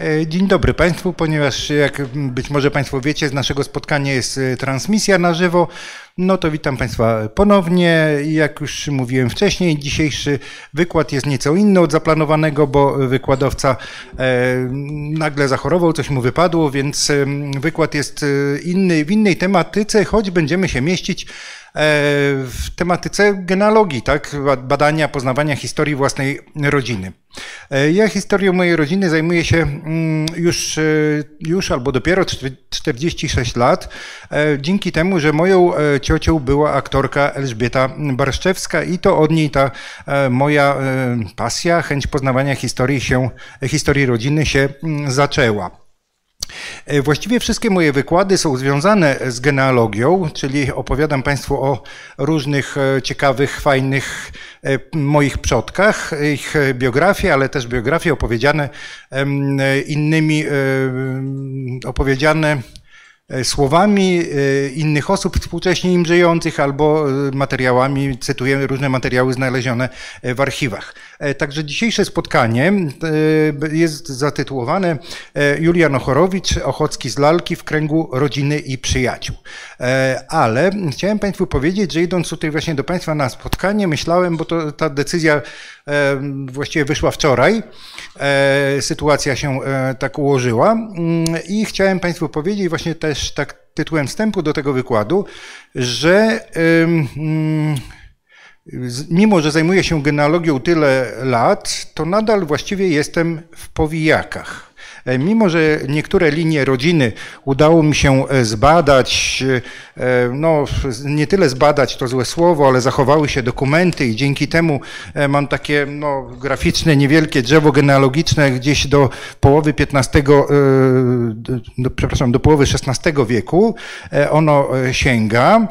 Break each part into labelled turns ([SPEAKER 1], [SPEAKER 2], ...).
[SPEAKER 1] E, dzień dobry Państwu, ponieważ jak być może Państwo wiecie, z naszego spotkania jest e, transmisja na żywo, no to witam Państwa ponownie. Jak już mówiłem wcześniej, dzisiejszy wykład jest nieco inny od zaplanowanego, bo wykładowca e, nagle zachorował, coś mu wypadło, więc wykład jest inny, w innej tematyce, choć będziemy się mieścić w tematyce genealogii, tak? badania, poznawania historii własnej rodziny. E, ja historią mojej rodziny zajmuję się mm, już, e, już albo dopiero 46 lat, e, dzięki temu, że moją ciocią była aktorka Elżbieta Barszczewska i to od niej ta moja pasja, chęć poznawania historii, się, historii rodziny się mm, zaczęła. E, właściwie wszystkie moje wykłady są związane z genealogią, czyli opowiadam Państwu o różnych e, ciekawych, fajnych e, moich przodkach, ich biografie, ale też biografie opowiedziane innymi, opowiedziane słowami innych osób współcześnie im żyjących albo materiałami, cytuję różne materiały znalezione w archiwach. Także dzisiejsze spotkanie jest zatytułowane Julian Ochorowicz, Ochocki z Lalki w kręgu rodziny i przyjaciół. Ale chciałem Państwu powiedzieć, że idąc tutaj właśnie do Państwa na spotkanie, myślałem, bo to ta decyzja właściwie wyszła wczoraj, sytuacja się tak ułożyła mm, i chciałem Państwu powiedzieć właśnie też też tak tytułem wstępu do tego wykładu, że mimo, że zajmuję się genealogią tyle lat, to nadal właściwie jestem w powijakach. E, mimo, że niektóre linie rodziny udało mi się e, zbadać, e, no nie tyle zbadać to złe słowo, ale zachowały się dokumenty i dzięki temu mam takie no, graficzne, niewielkie drzewo genealogiczne gdzieś do połowy XV, do, przepraszam, do połowy XVI wieku ono sięga,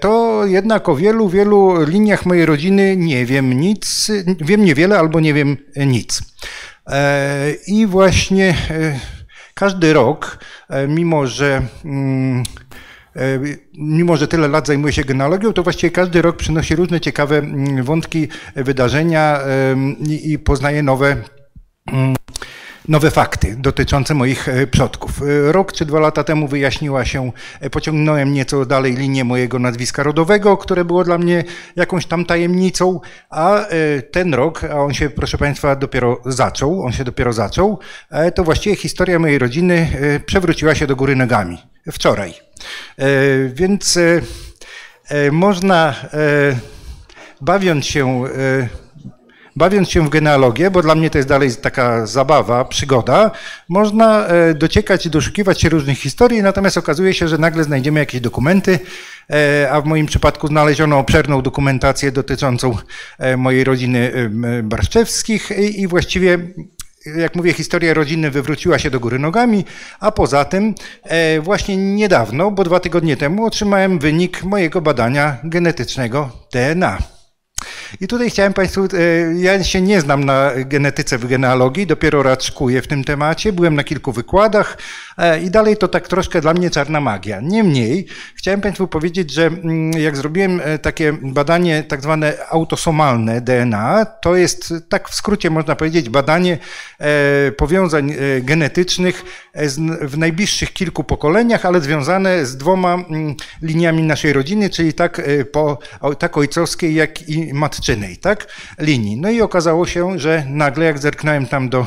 [SPEAKER 1] to jednak o wielu, wielu liniach mojej rodziny nie wiem nic, wiem niewiele albo nie wiem nic. E, I właśnie e, każdy rok, e, mimo że mm, mimo że tyle lat zajmuję się genealogią, to właściwie każdy rok przynosi różne ciekawe mm, wątki, wydarzenia i poznaje nowe mm, nowe fakty dotyczące moich e, przodków. E, rok czy dwa lata temu wyjaśniła się, e, pociągnąłem nieco dalej linię mojego nazwiska rodowego, które było dla mnie jakąś tam tajemnicą, a ten rok, a on się, proszę Państwa, dopiero zaczął, on się dopiero zaczął, to właściwie historia mojej rodziny przewróciła się do góry nogami. Wczoraj. Więc można, bawiąc się bawiąc się w genealogię, bo dla mnie to jest dalej taka zabawa, przygoda, można e, dociekać i doszukiwać się różnych historii, natomiast okazuje się, że nagle znajdziemy jakieś dokumenty, e, a w moim przypadku znaleziono obszerną dokumentację dotyczącą e, mojej rodziny Barszczewskich i właściwie jak mówię, historia rodziny wywróciła się do góry nogami, a poza tym właśnie niedawno, bo dwa tygodnie temu, otrzymałem wynik mojego badania genetycznego DNA. I tutaj chciałem Państwu, e, ja się nie znam na genetyce w genealogii, dopiero raczkuję w tym temacie, byłem na kilku wykładach i dalej to tak troszkę dla mnie czarna magia. Niemniej chciałem Państwu powiedzieć, że mm, jak zrobiłem e, takie badanie tak zwane autosomalne DNA, to jest tak w skrócie można powiedzieć badanie powiązań genetycznych w najbliższych kilku pokoleniach, ale związane z dwoma mm, liniami naszej rodziny, czyli tak, po, tak ojcowskiej, jak i matczynej, tak, linii. No i okazało się, że nagle jak zerknąłem tam do,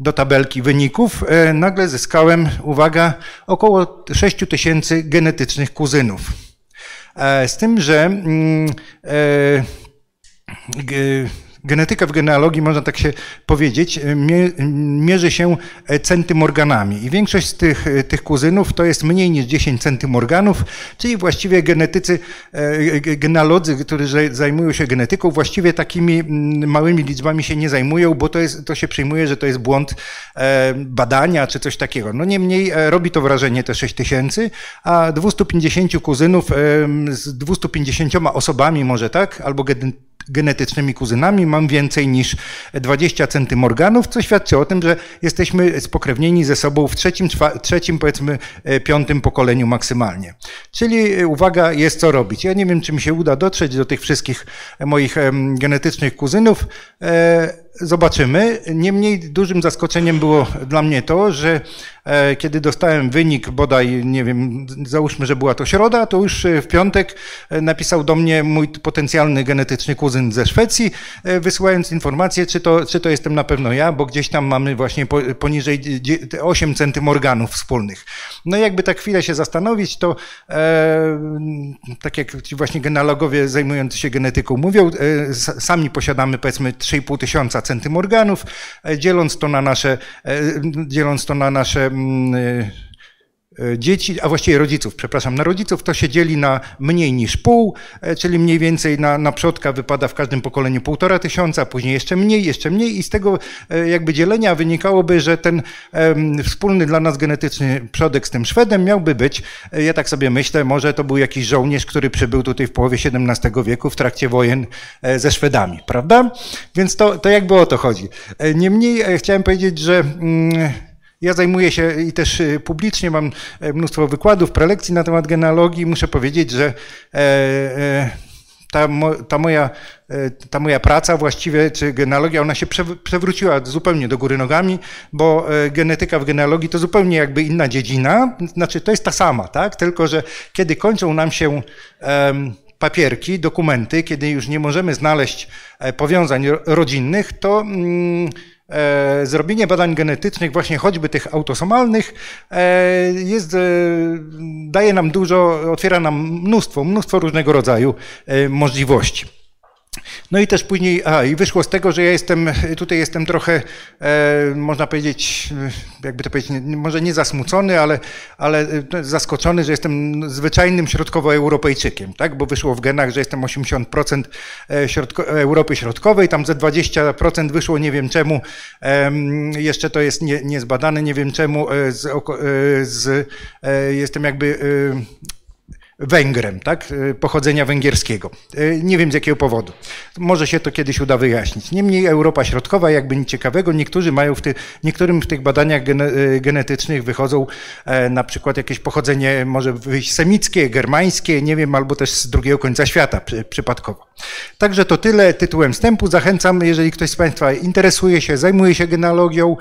[SPEAKER 1] do tabelki wyników, e, nagle zyskałem, uwaga, około 6 tysięcy genetycznych kuzynów. E, z tym, że mm, e, genetyka w genealogii, można tak się powiedzieć, mierzy się centymorganami. I większość z tych, tych kuzynów to jest mniej niż 10 centymorganów, czyli właściwie genetycy, e, genealodzy, którzy zajmują się genetyką, właściwie takimi małymi liczbami się nie zajmują, bo to, jest, to się przyjmuje, że to jest błąd e, badania czy coś takiego. No niemniej e, robi to wrażenie te 6 tysięcy, a 250 kuzynów z 250 osobami może tak, albo genetycznymi kuzynami, mam więcej niż 20 centymorganów, co świadczy o tym, że jesteśmy spokrewnieni ze sobą w trzecim, trzecim powiedzmy e, piątym pokoleniu maksymalnie. Czyli e, uwaga, jest co robić. Ja nie wiem, czy mi się uda dotrzeć do tych wszystkich moich genetycznych kuzynów, e, zobaczymy. Niemniej dużym zaskoczeniem było dla mnie to, że E, kiedy dostałem wynik, bodaj, nie wiem, załóżmy, że była to środa, to już e, w piątek e, napisał do mnie mój potencjalny genetyczny kuzyn ze Szwecji, wysyłając informację, czy to, czy to jestem na pewno ja, bo gdzieś tam mamy właśnie poniżej 8 centymorganów wspólnych. No i jakby tak chwilę się zastanowić, to tak jak ci właśnie genealogowie zajmujący się genetyką mówią, sami posiadamy powiedzmy 3,5 tysiąca centymorganów, e, dzieląc to na nasze, dzieląc to na nasze Mm, y, dzieci, a właściwie rodziców, przepraszam, na rodziców to się dzieli na mniej niż pół, e, czyli mniej więcej na, na przodka wypada w każdym pokoleniu półtora tysiąca, później jeszcze mniej, jeszcze mniej i z tego e, jakby dzielenia wynikałoby, że ten wspólny dla nas genetyczny przodek z tym Szwedem miałby być, e, ja tak sobie myślę, może to był jakiś żołnierz, który przybył tutaj w połowie XVII wieku w trakcie wojen ze Szwedami, prawda? Więc to, to jakby o to chodzi. Niemniej chciałem powiedzieć, że mm, ja zajmuję się i też y, publicznie mam e, mnóstwo wykładów, prelekcji na temat genealogii. Muszę powiedzieć, że e, e, ta, ta, moja, ta moja praca właściwie, czy genealogia, ona się przewróciła zupełnie do góry nogami, bo genetyka w genealogii to zupełnie jakby inna dziedzina, znaczy to jest ta sama, tak? Tylko, że kiedy kończą nam się papierki, dokumenty, kiedy już nie możemy znaleźć powiązań rodzinnych, to mm, zrobienie badań genetycznych, właśnie choćby tych autosomalnych, e, jest, e, daje nam dużo, otwiera nam mnóstwo, mnóstwo różnego rodzaju możliwości. No i też później, a i wyszło z tego, że ja jestem, tutaj jestem trochę, e, można powiedzieć, jakby to powiedzieć, może nie zasmucony, ale, ale e, zaskoczony, że jestem zwyczajnym środkowoeuropejczykiem, tak? Bo wyszło w genach, że jestem 80% e, środko, Europy Środkowej, tam ze 20% wyszło, nie wiem czemu, e, jeszcze to jest nie, niezbadane, nie wiem czemu, e, z, z, e, jestem jakby Węgrem, tak? E, pochodzenia węgierskiego. E, nie wiem z jakiego powodu. Może się to kiedyś uda wyjaśnić. Niemniej Europa Środkowa, jakby nic ciekawego, niektórzy mają w ty, niektórym w tych badaniach e, genetycznych wychodzą na przykład jakieś pochodzenie może wyjść semickie, germańskie, nie wiem, albo też z drugiego końca świata przy, przypadkowo. Także to tyle tytułem wstępu. Zachęcam, jeżeli ktoś z Państwa interesuje się, zajmuje się genealogią.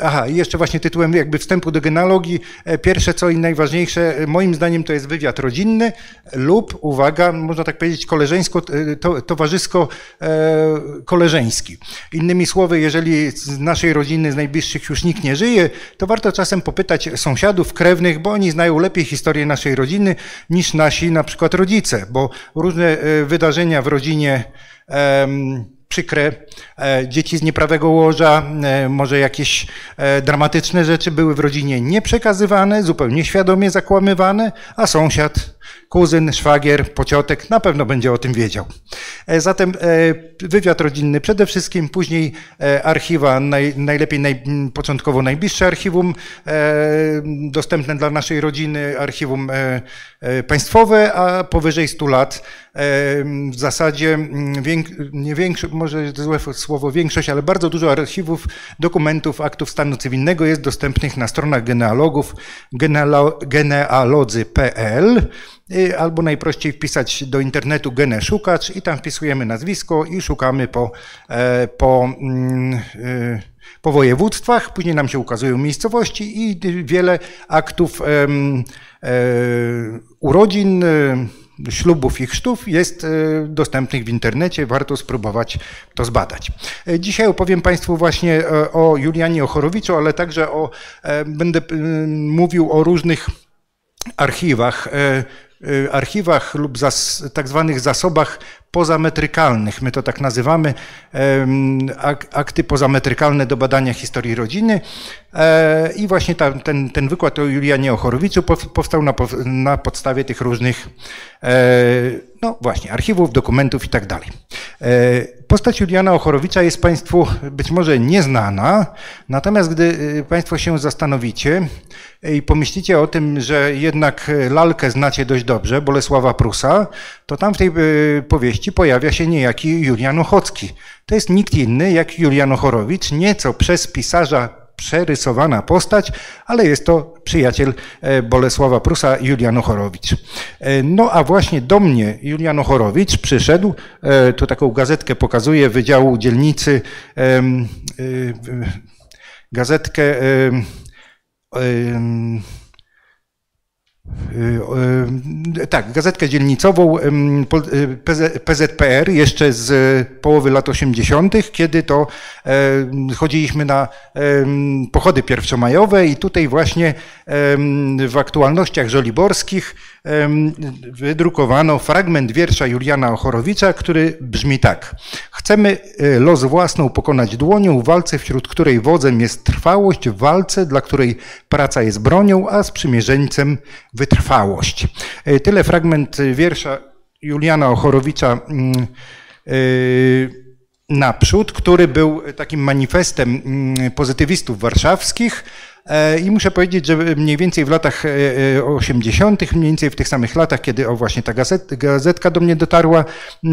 [SPEAKER 1] Aha, i jeszcze właśnie tytułem jakby wstępu do genealogii. Pierwsze co i najważniejsze, moim zdaniem to jest wywiad rodzinny lub, uwaga, można tak powiedzieć koleżeńsko, to, towarzysko-koleżeński. E, Innymi słowy, jeżeli z naszej rodziny, z najbliższych już nikt nie żyje, to warto czasem popytać sąsiadów, krewnych, bo oni znają lepiej historię naszej rodziny niż nasi na przykład rodzice, bo różne e, wydarzenia w rodzinie przykre, e, dzieci z nieprawego łoża, e, może jakieś e, dramatyczne rzeczy były w rodzinie nieprzekazywane, zupełnie świadomie zakłamywane, a sąsiad, kuzyn, szwagier, pociotek na pewno będzie o tym wiedział. Zatem wywiad rodzinny przede wszystkim, później archiwa, naj, najlepiej naj, początkowo najbliższe archiwum dostępne dla naszej rodziny, archiwum państwowe, a powyżej 100 lat. W zasadzie nie większy, może złe słowo większość, ale bardzo dużo archiwów, dokumentów, aktów stanu cywilnego jest dostępnych na stronach genealogów genealodzy.pl albo najprościej wpisać do internetu gene szukacz i tam wpisujemy nazwisko i szukamy po, e, po, mm, e, po województwach, później nam się ukazują miejscowości i wiele aktów e, urodzin, ślubów i chrztów jest e, dostępnych w internecie, warto spróbować to zbadać. E, dzisiaj opowiem Państwu właśnie e, o Julianie Ochorowiczu, ale także o, będę mówił o różnych archiwach, archiwach lub zas, tak zwanych zasobach pozametrykalnych. My to tak nazywamy, akty pozametrykalne do badania historii rodziny. E, I właśnie ta, ten, ten wykład o Julianie Ochorowiczu powstał na, na podstawie tych różnych, e, no właśnie, archiwów, dokumentów i tak dalej. E, postać Juliana Ochorowicza jest Państwu być może nieznana, natomiast gdy Państwo się zastanowicie i pomyślicie o tym, że jednak lalkę znacie dość dobrze, Bolesława Prusa, to tam w tej powieści powieści pojawia się niejaki Julian Ochocki. To jest nikt inny jak Julian Ochorowicz, nieco przez pisarza przerysowana postać, ale jest to przyjaciel Bolesława Prusa, Julian Ochorowicz. No a właśnie do mnie Julian Ochorowicz przyszedł, tu taką gazetkę pokazuje Wydziału Dzielnicy, gazetkę tak, gazetkę dzielnicową PZPR jeszcze z połowy lat 80., kiedy to chodziliśmy na pochody pierwszomajowe i tutaj właśnie w aktualnościach żoliborskich wydrukowano fragment wiersza Juliana Ochorowicza, który brzmi tak. Chcemy los własną pokonać dłonią, w walce, wśród której wodzem jest trwałość, w walce, dla której praca jest bronią, a sprzymierzeńcem wytrwałość. E, tyle fragment wiersza Juliana Ochorowicza mm, e, naprzód, który był takim manifestem mm, pozytywistów warszawskich, E, I muszę powiedzieć, że mniej więcej w latach 80., e, e, mniej więcej w tych samych latach, kiedy o właśnie ta gazet, gazetka do mnie dotarła,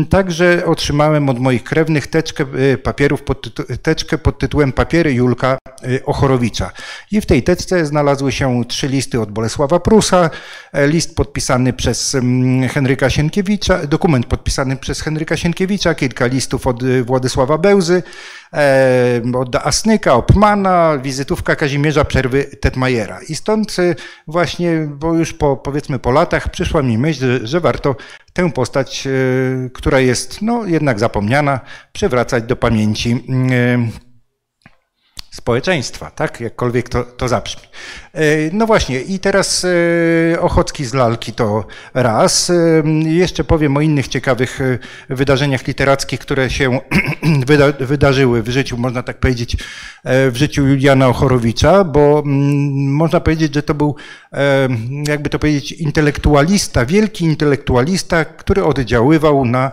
[SPEAKER 1] także otrzymałem od moich krewnych teczkę papierów, pod, teczkę pod tytułem Papiery Julka Ochorowicza. I w tej teczce znalazły się trzy listy od Bolesława Prusa, list podpisany przez Henryka Sienkiewicza, dokument podpisany przez Henryka Sienkiewicza, kilka listów od Władysława Bełzy, od Asnyka, Opmana, wizytówka Kazimierza Przerwy Tetmajera. I stąd y, właśnie, bo już po, powiedzmy po latach przyszła mi myśl, że warto tę postać, y, która jest no, jednak zapomniana, przywracać do pamięci y, społeczeństwa, tak? Jakkolwiek to, to zabrzmi. E, no właśnie, i teraz e, Ochocki z lalki to raz. E, jeszcze powiem o innych ciekawych wydarzeniach literackich, które się wyda wydarzyły w życiu, można tak powiedzieć, w życiu Juliana Ochorowicza, bo mm, można powiedzieć, że to był, jakby to powiedzieć, intelektualista, wielki intelektualista, który oddziaływał na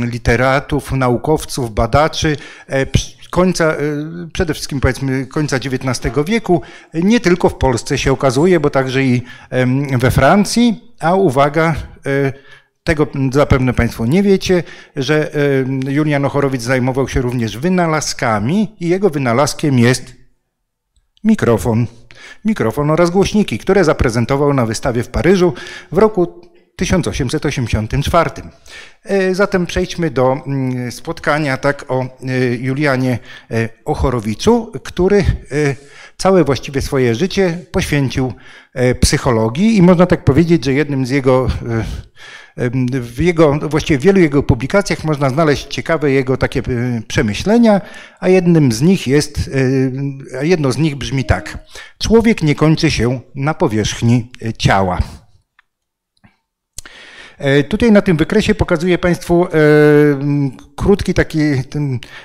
[SPEAKER 1] literatów, naukowców, badaczy, końca, e, przede wszystkim powiedzmy końca XIX wieku, nie tylko w Polsce się okazuje, bo także i we Francji, a uwaga, e, tego zapewne Państwo nie wiecie, że Julian Ochorowicz zajmował się również wynalazkami i jego wynalazkiem jest mikrofon. Mikrofon oraz głośniki, które zaprezentował na wystawie w Paryżu w roku 1884. E, zatem przejdźmy do mm, spotkania tak o e, Julianie e, Ochorowiczu, który całe właściwie swoje życie poświęcił psychologii i można tak powiedzieć, że jednym z jego w jego, właściwie w wielu jego publikacjach można znaleźć ciekawe jego takie przemyślenia, a jednym z nich jest, jedno z nich brzmi tak. Człowiek nie kończy się na powierzchni ciała. E, tutaj na tym wykresie pokazuję Państwu e, krótki taki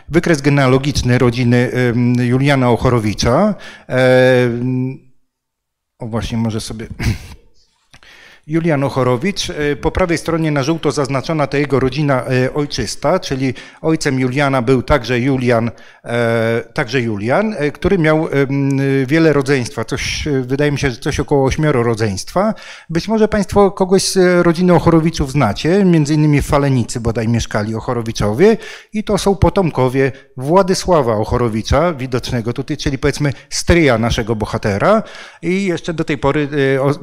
[SPEAKER 1] wykres genealogiczny rodziny Juliana Ochorowicza. E, o właśnie, może sobie Julian Ochorowicz. E, po prawej stronie na żółto zaznaczona to jego rodzina e, ojczysta, czyli ojcem Juliana był także Julian, e, także Julian, który miał wiele rodzeństwa. Coś, wydaje mi się, że coś około ośmioro rodzeństwa. Być może Państwo kogoś z rodziny Ochorowiczów znacie, między innymi Falenicy bodaj mieszkali Ochorowiczowie i to są potomkowie Władysława Ochorowicza, widocznego tutaj, czyli powiedzmy stryja naszego bohatera i jeszcze do tej pory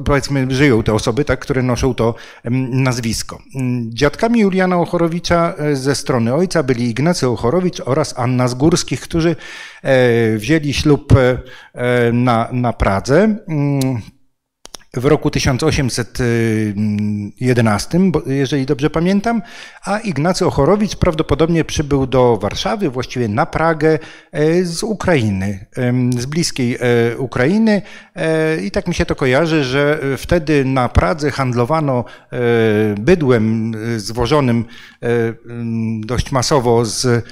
[SPEAKER 1] powiedzmy żyją te osoby, tak, które noszą to nazwisko. Mm, dziadkami Juliana Ochorowicza e, ze strony ojca byli Ignacy Ochorowicz oraz Anna Zgórskich, którzy e, wzięli ślub e, na, na Pradze. Mm, w roku 1811, jeżeli dobrze pamiętam, a Ignacy Ochorowicz prawdopodobnie przybył do Warszawy, właściwie na Pragę e, z Ukrainy, z bliskiej e, Ukrainy e, i tak mi się to kojarzy, że wtedy na Pradze handlowano bydłem zwożonym dość masowo z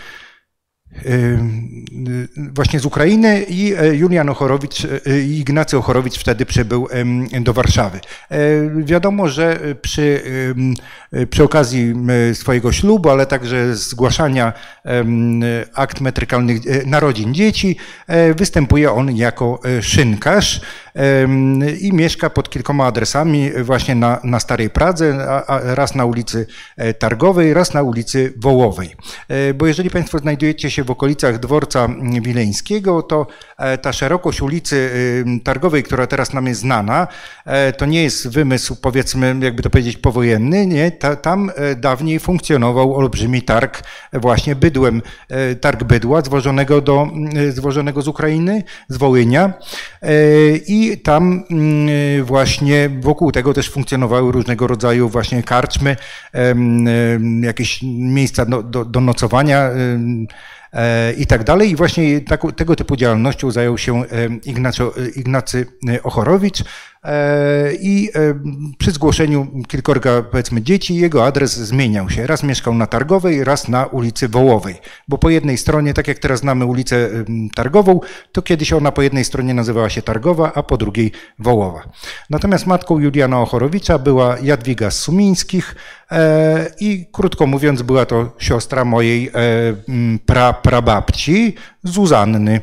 [SPEAKER 1] właśnie z Ukrainy i e, Julian Ochorowicz e, i Ignacy Ochorowicz wtedy przybył do Warszawy. E, wiadomo, że przy, przy okazji swojego ślubu, ale także zgłaszania akt metrykalnych narodzin dzieci, występuje on jako szynkarz. I mieszka pod kilkoma adresami właśnie na, na Starej Pradze, raz na ulicy Targowej, raz na ulicy Wołowej. Bo jeżeli Państwo znajdujecie się w okolicach dworca wileńskiego, to ta szerokość ulicy Targowej, która teraz nam jest znana, to nie jest wymysł, powiedzmy, jakby to powiedzieć, powojenny, nie, ta, tam dawniej funkcjonował olbrzymi targ właśnie bydłem, targ bydła zwożonego, do, zwożonego z Ukrainy, z Wołynia i tam właśnie wokół tego też funkcjonowały różnego rodzaju właśnie karczmy, jakieś miejsca do, do, do nocowania, i tak dalej. I właśnie tego typu działalnością zajął się Ignacy, Ignacy Ochorowicz, E, I e, przy zgłoszeniu kilkorga, powiedzmy, dzieci, jego adres zmieniał się. Raz mieszkał na Targowej, raz na ulicy Wołowej. Bo po jednej stronie, tak jak teraz znamy ulicę Targową, to kiedyś ona po jednej stronie nazywała się Targowa, a po drugiej Wołowa. Natomiast matką Juliana Ochorowicza była Jadwiga z Sumińskich e, i krótko mówiąc była to siostra mojej pra, prababci, Zuzanny.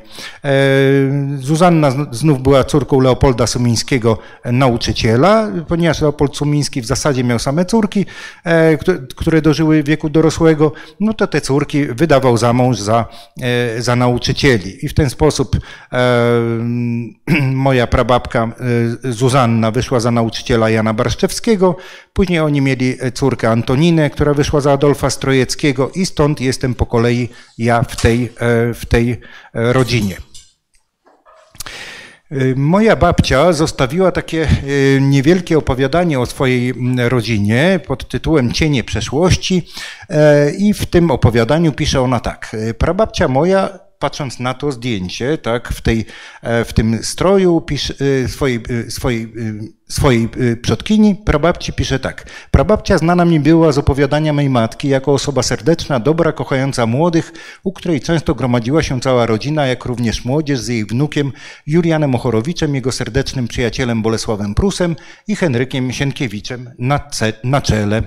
[SPEAKER 1] Zuzanna znów była córką Leopolda Sumińskiego, nauczyciela, ponieważ Leopold Sumiński w zasadzie miał same córki, e, które dożyły wieku dorosłego, no to te córki wydawał za mąż za, e, za nauczycieli. I w ten sposób e, moja prababka Zuzanna wyszła za nauczyciela Jana Barszczewskiego, później oni mieli córkę Antoninę, która wyszła za Adolfa Strojeckiego i stąd jestem po kolei ja w tej, w tej rodzinie. Y, moja babcia zostawiła takie y, niewielkie opowiadanie o swojej mm, rodzinie pod tytułem Cienie przeszłości e, i w tym opowiadaniu pisze ona tak. Y, prababcia moja patrząc na to zdjęcie, tak, w, tej, e, w tym stroju pisz, swojej, swojej swojej y, przodkini, prababci pisze tak. Prababcia znana mi była z opowiadania mej matki jako osoba serdeczna, dobra, kochająca młodych, u której często gromadziła się cała rodzina, jak również młodzież z jej wnukiem Julianem Ochorowiczem, jego serdecznym przyjacielem Bolesławem Prusem i Henrykiem Sienkiewiczem na, na czele.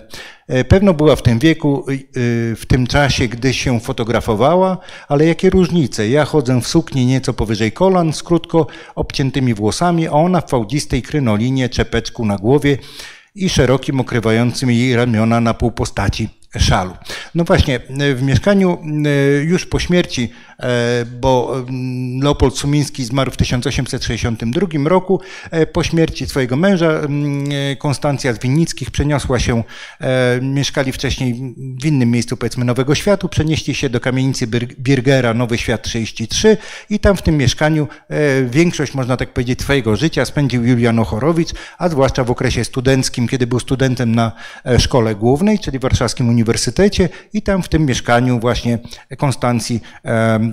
[SPEAKER 1] E, pewno była w tym wieku, y, y, w tym czasie, gdy się fotografowała, ale jakie różnice. Ja chodzę w sukni nieco powyżej kolan, z krótko obciętymi włosami, a ona w fałdzistej krynolinie czepeczku na głowie i szerokim, okrywającym jej ramiona na pół postaci szalu. No właśnie, w mieszkaniu e, już po śmierci bo mm, Leopold Sumiński zmarł w 1862 roku. E, po śmierci swojego męża e, Konstancja z Winnickich przeniosła się, mieszkali wcześniej w innym miejscu, powiedzmy Nowego Światu, przenieśli się do kamienicy Birgera Nowy Świat 33 i tam w tym mieszkaniu większość, można tak powiedzieć, swojego życia spędził Julian Ochorowicz, a zwłaszcza w okresie studenckim, kiedy był studentem na szkole głównej, czyli Warszawskim Uniwersytecie i tam w tym mieszkaniu właśnie Konstancji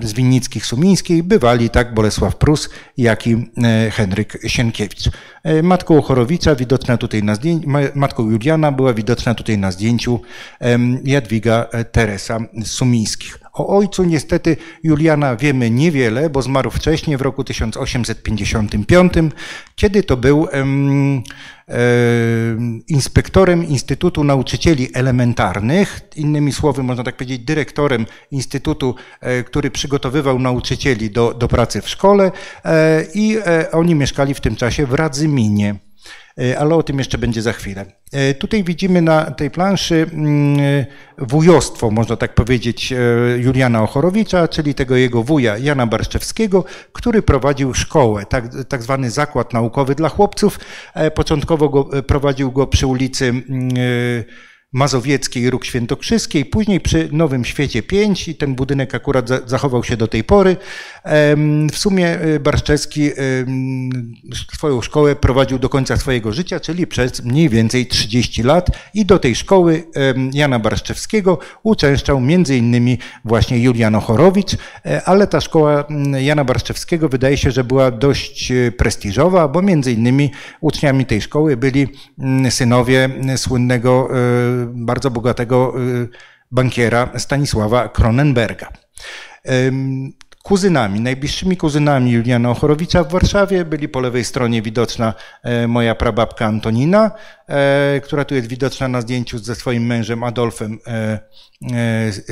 [SPEAKER 1] z Winnickich Sumińskich bywali tak Bolesław Prus, jak i e, Henryk Sienkiewicz. E, matką Chorowicza, widoczna tutaj na zdjęciu, matką Juliana była widoczna tutaj na zdjęciu Jadwiga e, Teresa Sumińskich. O ojcu niestety Juliana wiemy niewiele, bo zmarł wcześniej, w roku 1855, kiedy to był inspektorem Instytutu Nauczycieli Elementarnych, innymi słowy można tak powiedzieć dyrektorem Instytutu, e, który przygotowywał nauczycieli do, do pracy w szkole e, i e, oni mieszkali w tym czasie w Radzyminie. E, ale o tym jeszcze będzie za chwilę. E, tutaj widzimy na tej planszy mm, wujostwo, można tak powiedzieć, e, Juliana Ochorowicza, czyli tego jego wuja Jana Barszczewskiego, który prowadził szkołę, tak, tak zwany zakład naukowy dla chłopców. Początkowo go, prowadził go przy ulicy mm, Mazowieckiej, Róg Świętokrzyskiej, później przy Nowym Świecie 5 i ten budynek akurat zachował się do tej pory. W sumie y, Barszczewski swoją szkołę prowadził do końca swojego życia, czyli przez mniej więcej 30 lat i do tej szkoły Jana Barszczewskiego uczęszczał innymi właśnie Julian Ochorowicz, e, ale ta szkoła Jana Barszczewskiego wydaje się, że była dość e, prestiżowa, bo innymi uczniami tej szkoły byli synowie słynnego e, bardzo bogatego y, bankiera Stanisława Kronenberga. kuzynami, najbliższymi kuzynami Juliana Ochorowicza w Warszawie. Byli po lewej stronie widoczna e, moja prababka Antonina, e, która tu jest widoczna na zdjęciu ze swoim mężem Adolfem e,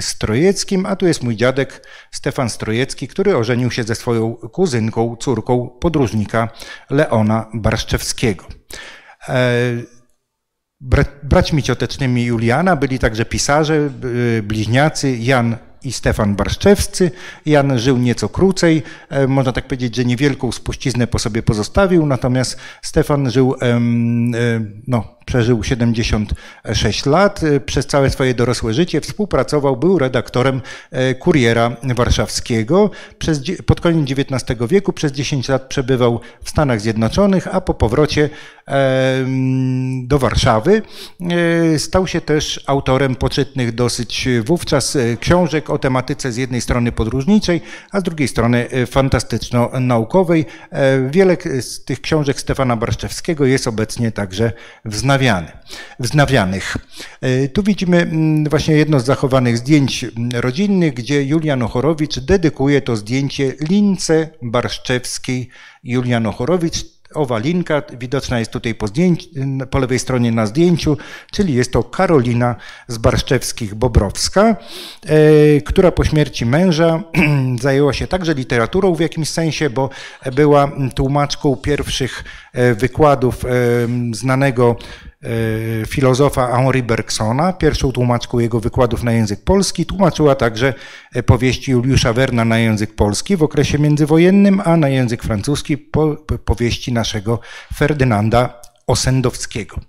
[SPEAKER 1] Strojeckim, a tu jest mój dziadek Stefan Strojecki, który ożenił się ze swoją kuzynką, córką podróżnika Leona Barszczewskiego. Braćmi ciotecznymi Juliana byli także pisarze, bliźniacy Jan i Stefan Barszczewscy. Jan żył nieco krócej, e, można tak powiedzieć, że niewielką spuściznę po sobie pozostawił, natomiast Stefan żył, e, no, przeżył 76 lat. E, przez całe swoje dorosłe życie współpracował, był redaktorem Kuriera Warszawskiego. Przez, pod koniec XIX wieku przez 10 lat przebywał w Stanach Zjednoczonych, a po powrocie do Warszawy stał się też autorem poczytnych dosyć wówczas książek o tematyce z jednej strony podróżniczej, a z drugiej strony fantastyczno-naukowej. Wiele z tych książek Stefana Barszczewskiego jest obecnie także wznawiane, wznawianych. E, tu widzimy mm, właśnie jedno z zachowanych zdjęć rodzinnych, gdzie Julian Ochorowicz dedykuje to zdjęcie lince barszczewskiej Julian Ochorowicz, Owa linka widoczna jest tutaj po, zdjęciu, po lewej stronie na zdjęciu, czyli jest to Karolina z Barszczewskich-Bobrowska, e, która po śmierci męża zajęła się także literaturą w jakimś sensie, bo była tłumaczką pierwszych e, wykładów e, znanego filozofa Henri Bergsona, pierwszą tłumaczką jego wykładów na język polski. Tłumaczyła także e, powieści Juliusza Werna na język polski w okresie międzywojennym, a na język francuski po, powieści naszego Ferdynanda Osendowskiego.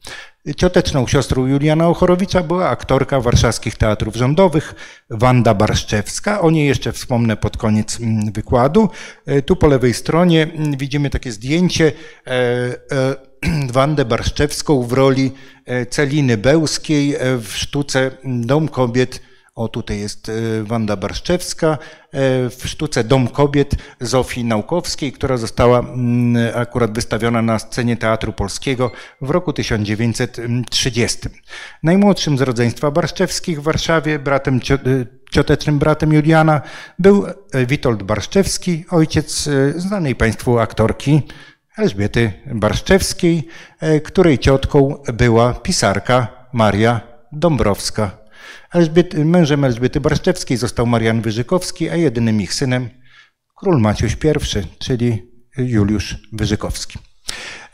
[SPEAKER 1] Cioteczną siostrą Juliana Ochorowicza była aktorka warszawskich teatrów rządowych Wanda Barszczewska. O niej jeszcze wspomnę pod koniec mm, wykładu. E, tu po lewej stronie mm, widzimy takie zdjęcie Wandę Barszczewską w roli e, Celiny Bełskiej e, w sztuce Dom Kobiet. O, tutaj jest e, Wanda Barszczewska w sztuce Dom Kobiet Zofii Naukowskiej, która została mm, akurat wystawiona na scenie Teatru Polskiego w roku 1930. Najmłodszym z rodzeństwa Barszczewskich w Warszawie, bratem ciotecznym bratem Juliana, był Witold Barszczewski, ojciec znanej Państwu aktorki Elżbiety Barszczewskiej, e, której ciotką była pisarka Maria Dąbrowska. Elżbiety, mężem Elżbiety Barszczewskiej został Marian Wyżykowski, a jedynym ich synem król Maciuś I, czyli Juliusz Wyżykowski.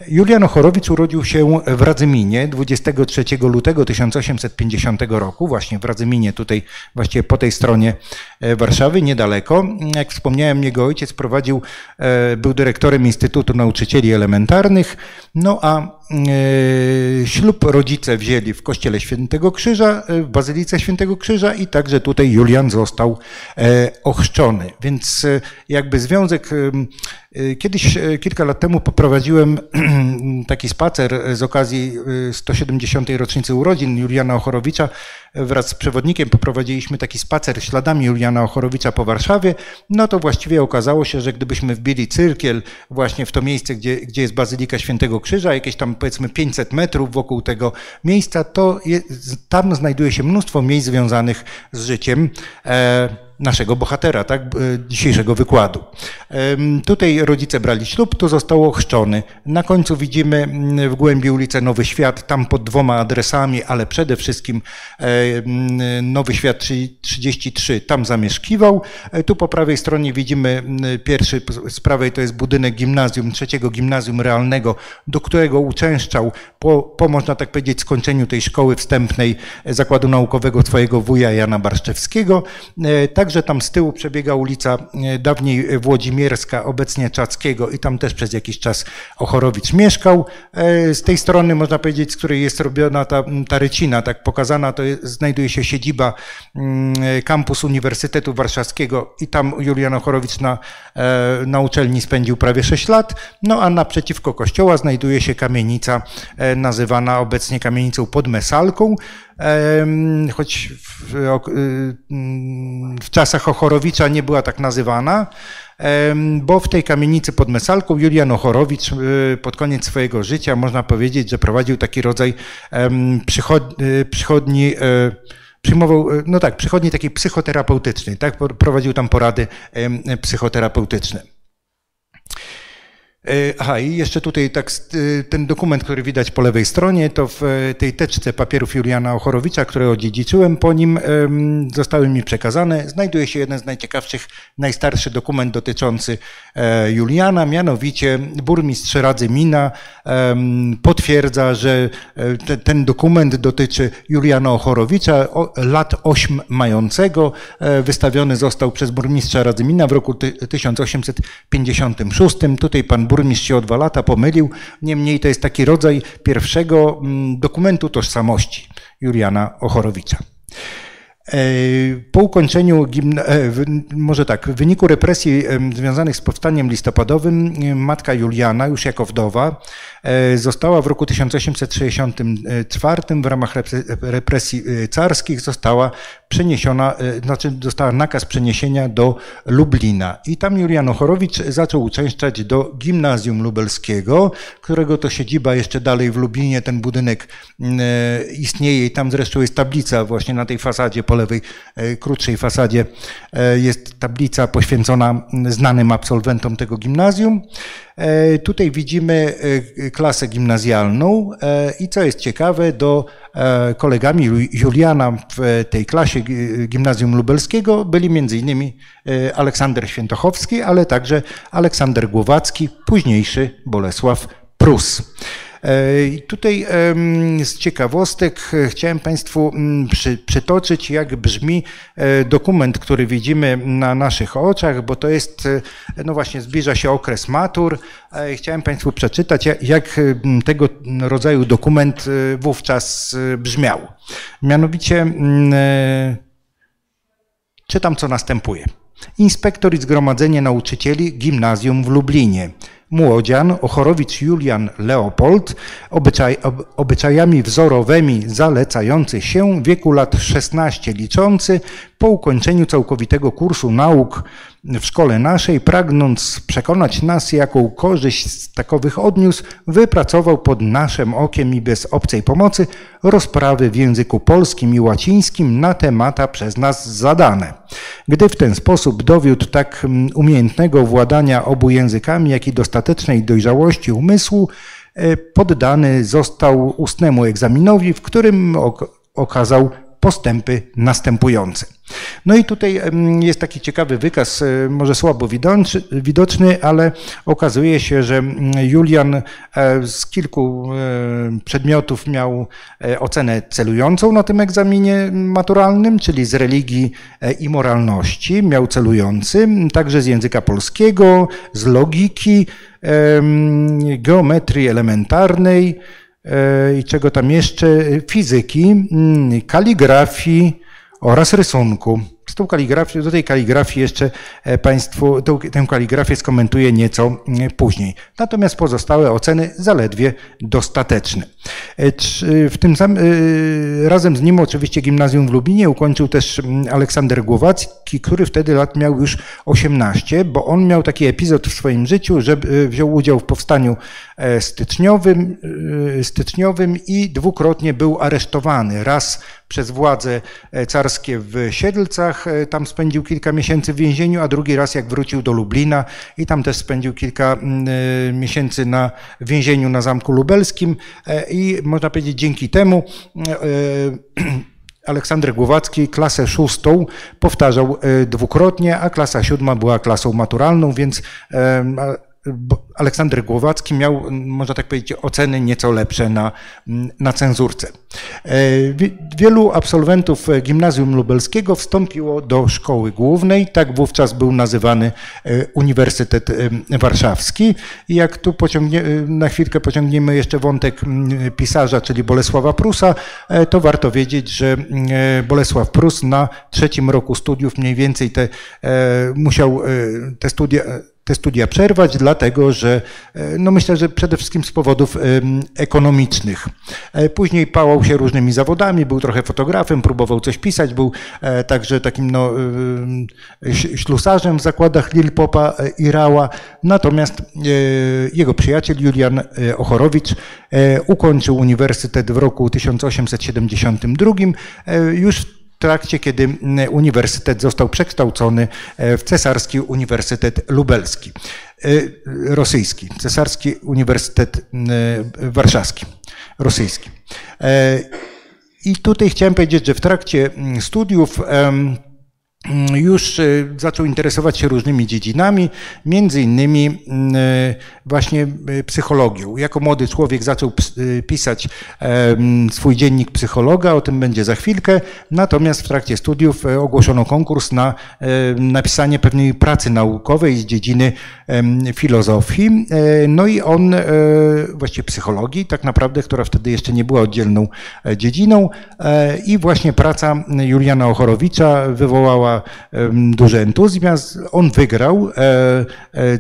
[SPEAKER 1] Julian Ochorowicz urodził się w Radzyminie 23 lutego 1850 roku, właśnie w Radzyminie, tutaj właściwie po tej stronie e, Warszawy, niedaleko. Jak wspomniałem, jego ojciec prowadził, e, był dyrektorem Instytutu Nauczycieli Elementarnych, no a e, ślub rodzice wzięli w kościele Świętego Krzyża, w Bazylice Świętego Krzyża i także tutaj Julian został ochrzczony. Więc jakby związek, kiedyś, kilka lat temu poprowadziłem taki spacer z okazji 170. Y, rocznicy urodzin Juliana Ochorowicza. Wraz z przewodnikiem poprowadziliśmy taki spacer śladami Juliana Ochorowicza po Warszawie. No to właściwie okazało się, że gdybyśmy wbili cyrkiel właśnie w to miejsce, gdzie, gdzie jest Bazylika Świętego Krzyża, jakieś tam powiedzmy 500 metrów wokół tego miejsca, to je, tam znajduje się mnóstwo miejsc związanych z życiem. E, naszego bohatera, tak, dzisiejszego wykładu. Tutaj rodzice brali ślub, tu został ochrzczony. Na końcu widzimy w głębi ulicę Nowy Świat, tam pod dwoma adresami, ale przede wszystkim Nowy Świat 33, tam zamieszkiwał. E, tu po prawej stronie widzimy pierwszy, z prawej to jest budynek gimnazjum, trzeciego gimnazjum realnego, do którego uczęszczał po, po można tak powiedzieć skończeniu tej szkoły wstępnej Zakładu Naukowego swojego wuja Jana Barszczewskiego. E, także Także tam z tyłu przebiega ulica e, dawniej Włodzimierska, obecnie Czackiego i tam też przez jakiś czas Ochorowicz mieszkał. E, z tej strony można powiedzieć, z której jest robiona ta, ta rycina, tak pokazana, to jest, znajduje się siedziba kampus Uniwersytetu Warszawskiego i tam Julian Ochorowicz na, e, na uczelni spędził prawie 6 lat. No a naprzeciwko kościoła znajduje się kamienica nazywana obecnie kamienicą pod Mesalką choć w, w, czasach Ochorowicza nie była tak nazywana, bo w tej kamienicy pod Mesalką Julian Ochorowicz e, pod koniec swojego życia można powiedzieć, że prowadził taki rodzaj przychodni, e, przyjmował, no tak, przychodni takiej psychoterapeutycznej, tak, prowadził tam porady psychoterapeutyczne. E, aha, i jeszcze tutaj tak, e, ten dokument, który widać po lewej stronie, to w e, tej teczce papierów Juliana Ochorowicza, które odziedziczyłem po nim, zostały mi przekazane. Znajduje się jeden z najciekawszych, najstarszy dokument dotyczący Juliana, mianowicie burmistrz Radzy Mina potwierdza, że ten dokument dotyczy Juliana Ochorowicza, lat 8 mającego. Wystawiony został przez burmistrza Radzy Mina w roku 1856. Tutaj pan burmistrz się o dwa lata pomylił. Niemniej to jest taki rodzaj pierwszego mm, dokumentu tożsamości Juliana Ochorowicza. E, po ukończeniu, e, może tak, w wyniku represji związanych z powstaniem listopadowym, matka Juliana, już jako wdowa, e, została w roku 1864 w ramach represji carskich została przeniesiona, znaczy dostała nakaz przeniesienia do Lublina. I tam Julian Ochorowicz zaczął uczęszczać do gimnazjum lubelskiego, którego to siedziba jeszcze dalej w Lublinie, ten budynek istnieje i tam zresztą jest tablica właśnie na tej fasadzie po lewej, e, krótszej fasadzie e, jest tablica poświęcona znanym absolwentom tego gimnazjum. E, tutaj widzimy klasę gimnazjalną i co jest ciekawe, do kolegami Juliana w tej klasie gimnazjum lubelskiego byli m.in. Aleksander Świętochowski, ale także Aleksander Głowacki, późniejszy Bolesław Prus. E, tutaj z ciekawostek e, chciałem Państwu mm, przy, przytoczyć, jak brzmi e, dokument, który widzimy na naszych oczach, bo to jest, no właśnie, zbliża się okres matur. Chciałem Państwu przeczytać, jak tego rodzaju dokument wówczas brzmiał. Mianowicie czytam, co następuje. Inspektor i zgromadzenie nauczycieli gimnazjum w Lublinie młodzian, Ochorowicz Julian Leopold, obyczaj, obyczajami wzorowymi zalecający się, wieku lat 16 liczący, po ukończeniu całkowitego kursu nauk w szkole naszej, pragnąc przekonać nas, jaką korzyść z takowych odniósł, wypracował pod naszym okiem i bez obcej pomocy rozprawy w języku polskim i łacińskim na temata przez nas zadane. Gdy w ten sposób dowiódł tak mm, umiejętnego władania obu językami, jak i dostatecznej dojrzałości umysłu, e, poddany został ustnemu egzaminowi, w którym okazał postępy następujące. No i tutaj jest taki ciekawy wykaz, e, może słabo widoczny, ale okazuje się, że Julian e, z kilku e, przedmiotów miał ocenę celującą na tym egzaminie maturalnym, czyli z religii i moralności. Miał celujący, także z języka polskiego, z logiki, geometrii elementarnej, i czego tam jeszcze, fizyki, mm, kaligrafii oraz rysunku. Z tą kaligrafią, do tej kaligrafii jeszcze e, Państwu tę, tę kaligrafię skomentuję nieco e, później. Natomiast pozostałe oceny zaledwie dostateczne. E, w tym sam, razem z nim oczywiście gimnazjum w Lublinie ukończył też Aleksander Głowacki, który wtedy lat miał już 18, bo on miał taki epizod w swoim życiu, że wziął udział w powstaniu styczniowym, styczniowym i dwukrotnie był aresztowany. Raz przez władze carskie w Siedlcach, E, tam spędził kilka miesięcy w więzieniu, a drugi raz jak wrócił do Lublina i tam też spędził kilka e, miesięcy na więzieniu na Zamku Lubelskim e, i można powiedzieć dzięki temu Aleksander Głowacki klasę szóstą powtarzał dwukrotnie, a klasa siódma była klasą maturalną, więc Aleksander Głowacki miał, można tak powiedzieć, oceny nieco lepsze na, na cenzurce. E, wielu absolwentów Gimnazjum Lubelskiego wstąpiło do szkoły głównej, tak wówczas był nazywany e, Uniwersytet e, Warszawski. I jak tu pociągnie, na chwilkę pociągniemy jeszcze wątek pisarza, czyli Bolesława Prusa, to warto wiedzieć, że Bolesław Prus na trzecim roku studiów mniej więcej te, musiał te studia te studia przerwać, dlatego że, e, no myślę, że przede wszystkim z powodów ekonomicznych. E, później pałał się różnymi zawodami, był trochę fotografem, próbował coś pisać, był e, także takim no, ślusarzem w zakładach Lil Popa i Rała. Natomiast jego przyjaciel Julian Ochorowicz ukończył uniwersytet w roku 1872. Już trakcie, kiedy uniwersytet został przekształcony w Cesarski Uniwersytet Lubelski, rosyjski, Cesarski Uniwersytet Warszawski, rosyjski. I tutaj chciałem powiedzieć, że w trakcie studiów już e, zaczął interesować się różnymi dziedzinami, między innymi mm, e, właśnie e, psychologią. Jako młody człowiek zaczął pisać swój dziennik psychologa, o tym będzie za chwilkę, natomiast w trakcie studiów ogłoszono konkurs na napisanie pewnej pracy naukowej z dziedziny filozofii. No i on, właściwie psychologii tak naprawdę, która wtedy jeszcze nie była oddzielną dziedziną i właśnie praca Juliana Ochorowicza wywołała duży entuzjazm. On wygrał e, e,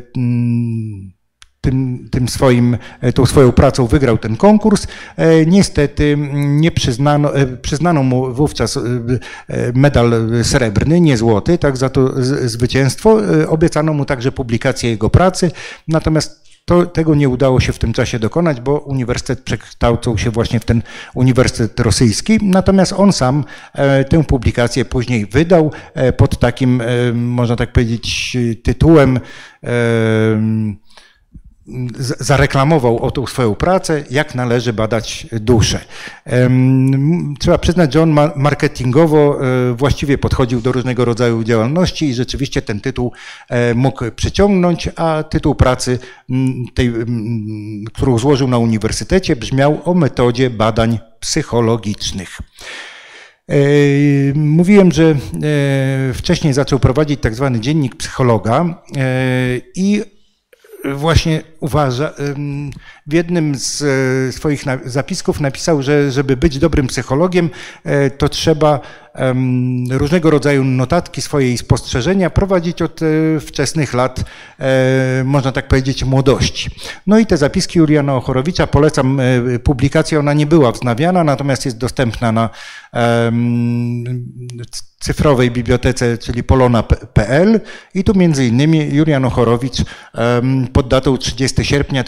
[SPEAKER 1] tym, tym swoim, e, tą swoją pracą wygrał ten konkurs. Niestety nie przyznano, przyznano mu wówczas medal srebrny, nie złoty, tak za to zwycięstwo. Obiecano mu także publikację jego pracy, natomiast to, tego nie udało się w tym czasie dokonać, bo uniwersytet przekształcał się właśnie w ten uniwersytet rosyjski. Natomiast on sam e, tę publikację później wydał e, pod takim, e, można tak powiedzieć, tytułem zareklamował o tą swoją pracę, jak należy badać duszę. Trzeba przyznać, że on marketingowo e, właściwie podchodził do różnego rodzaju działalności i rzeczywiście ten tytuł e, mógł przyciągnąć, a tytuł pracy, tej, którą złożył na uniwersytecie, brzmiał o metodzie badań psychologicznych. E, mówiłem, że wcześniej zaczął prowadzić tak zwany dziennik psychologa i właśnie uważa, w jednym z e, swoich zapisków napisał, że żeby być dobrym psychologiem, e, to trzeba różnego rodzaju notatki, swoje spostrzeżenia prowadzić od e, wczesnych lat, można tak powiedzieć, młodości. No i te zapiski Juliana Ochorowicza polecam publikację, ona nie była wznawiana, natomiast jest dostępna na cyfrowej bibliotece, czyli polona.pl i tu między innymi Julian Ochorowicz pod datą 30 sierpnia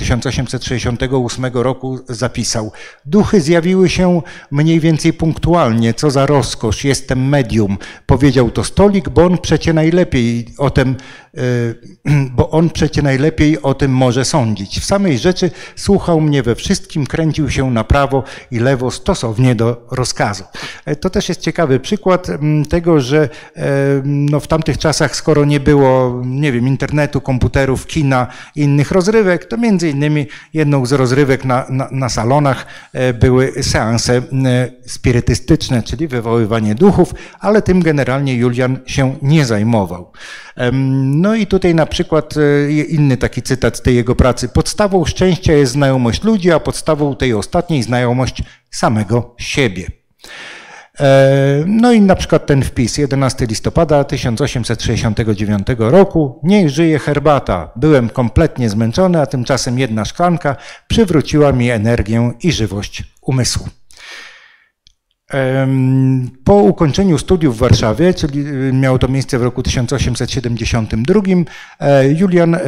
[SPEAKER 1] 1868 roku zapisał Duchy zjawiły się mniej więcej punktualnie, co za rozkosz, jestem medium. Powiedział to stolik, bo on przecie najlepiej o tym, bo on przecie najlepiej o tym może sądzić. W samej rzeczy słuchał mnie we wszystkim, kręcił się na prawo i lewo stosownie do rozkazu. E, to też jest ciekawy przykład tego, że e, no, w tamtych czasach, skoro nie było, nie wiem, internetu, komputerów, kina innych rozrywek, to między innymi jedną z rozrywek na, na, na salonach były seanse spirytystyczne, czyli wywoływanie duchów, ale tym generalnie Julian się nie zajmował. No i tutaj na przykład e, inny taki cytat z tej jego pracy. Podstawą szczęścia jest znajomość ludzi, a podstawą tej ostatniej znajomość samego siebie. E, no i na przykład ten wpis, 11 listopada 1869 roku. Niech żyje herbata. Byłem kompletnie zmęczony, a tymczasem jedna szklanka przywróciła mi energię i żywość umysłu. Po ukończeniu studiów w Warszawie, czyli y, miało to miejsce w roku 1872, e, Julian e,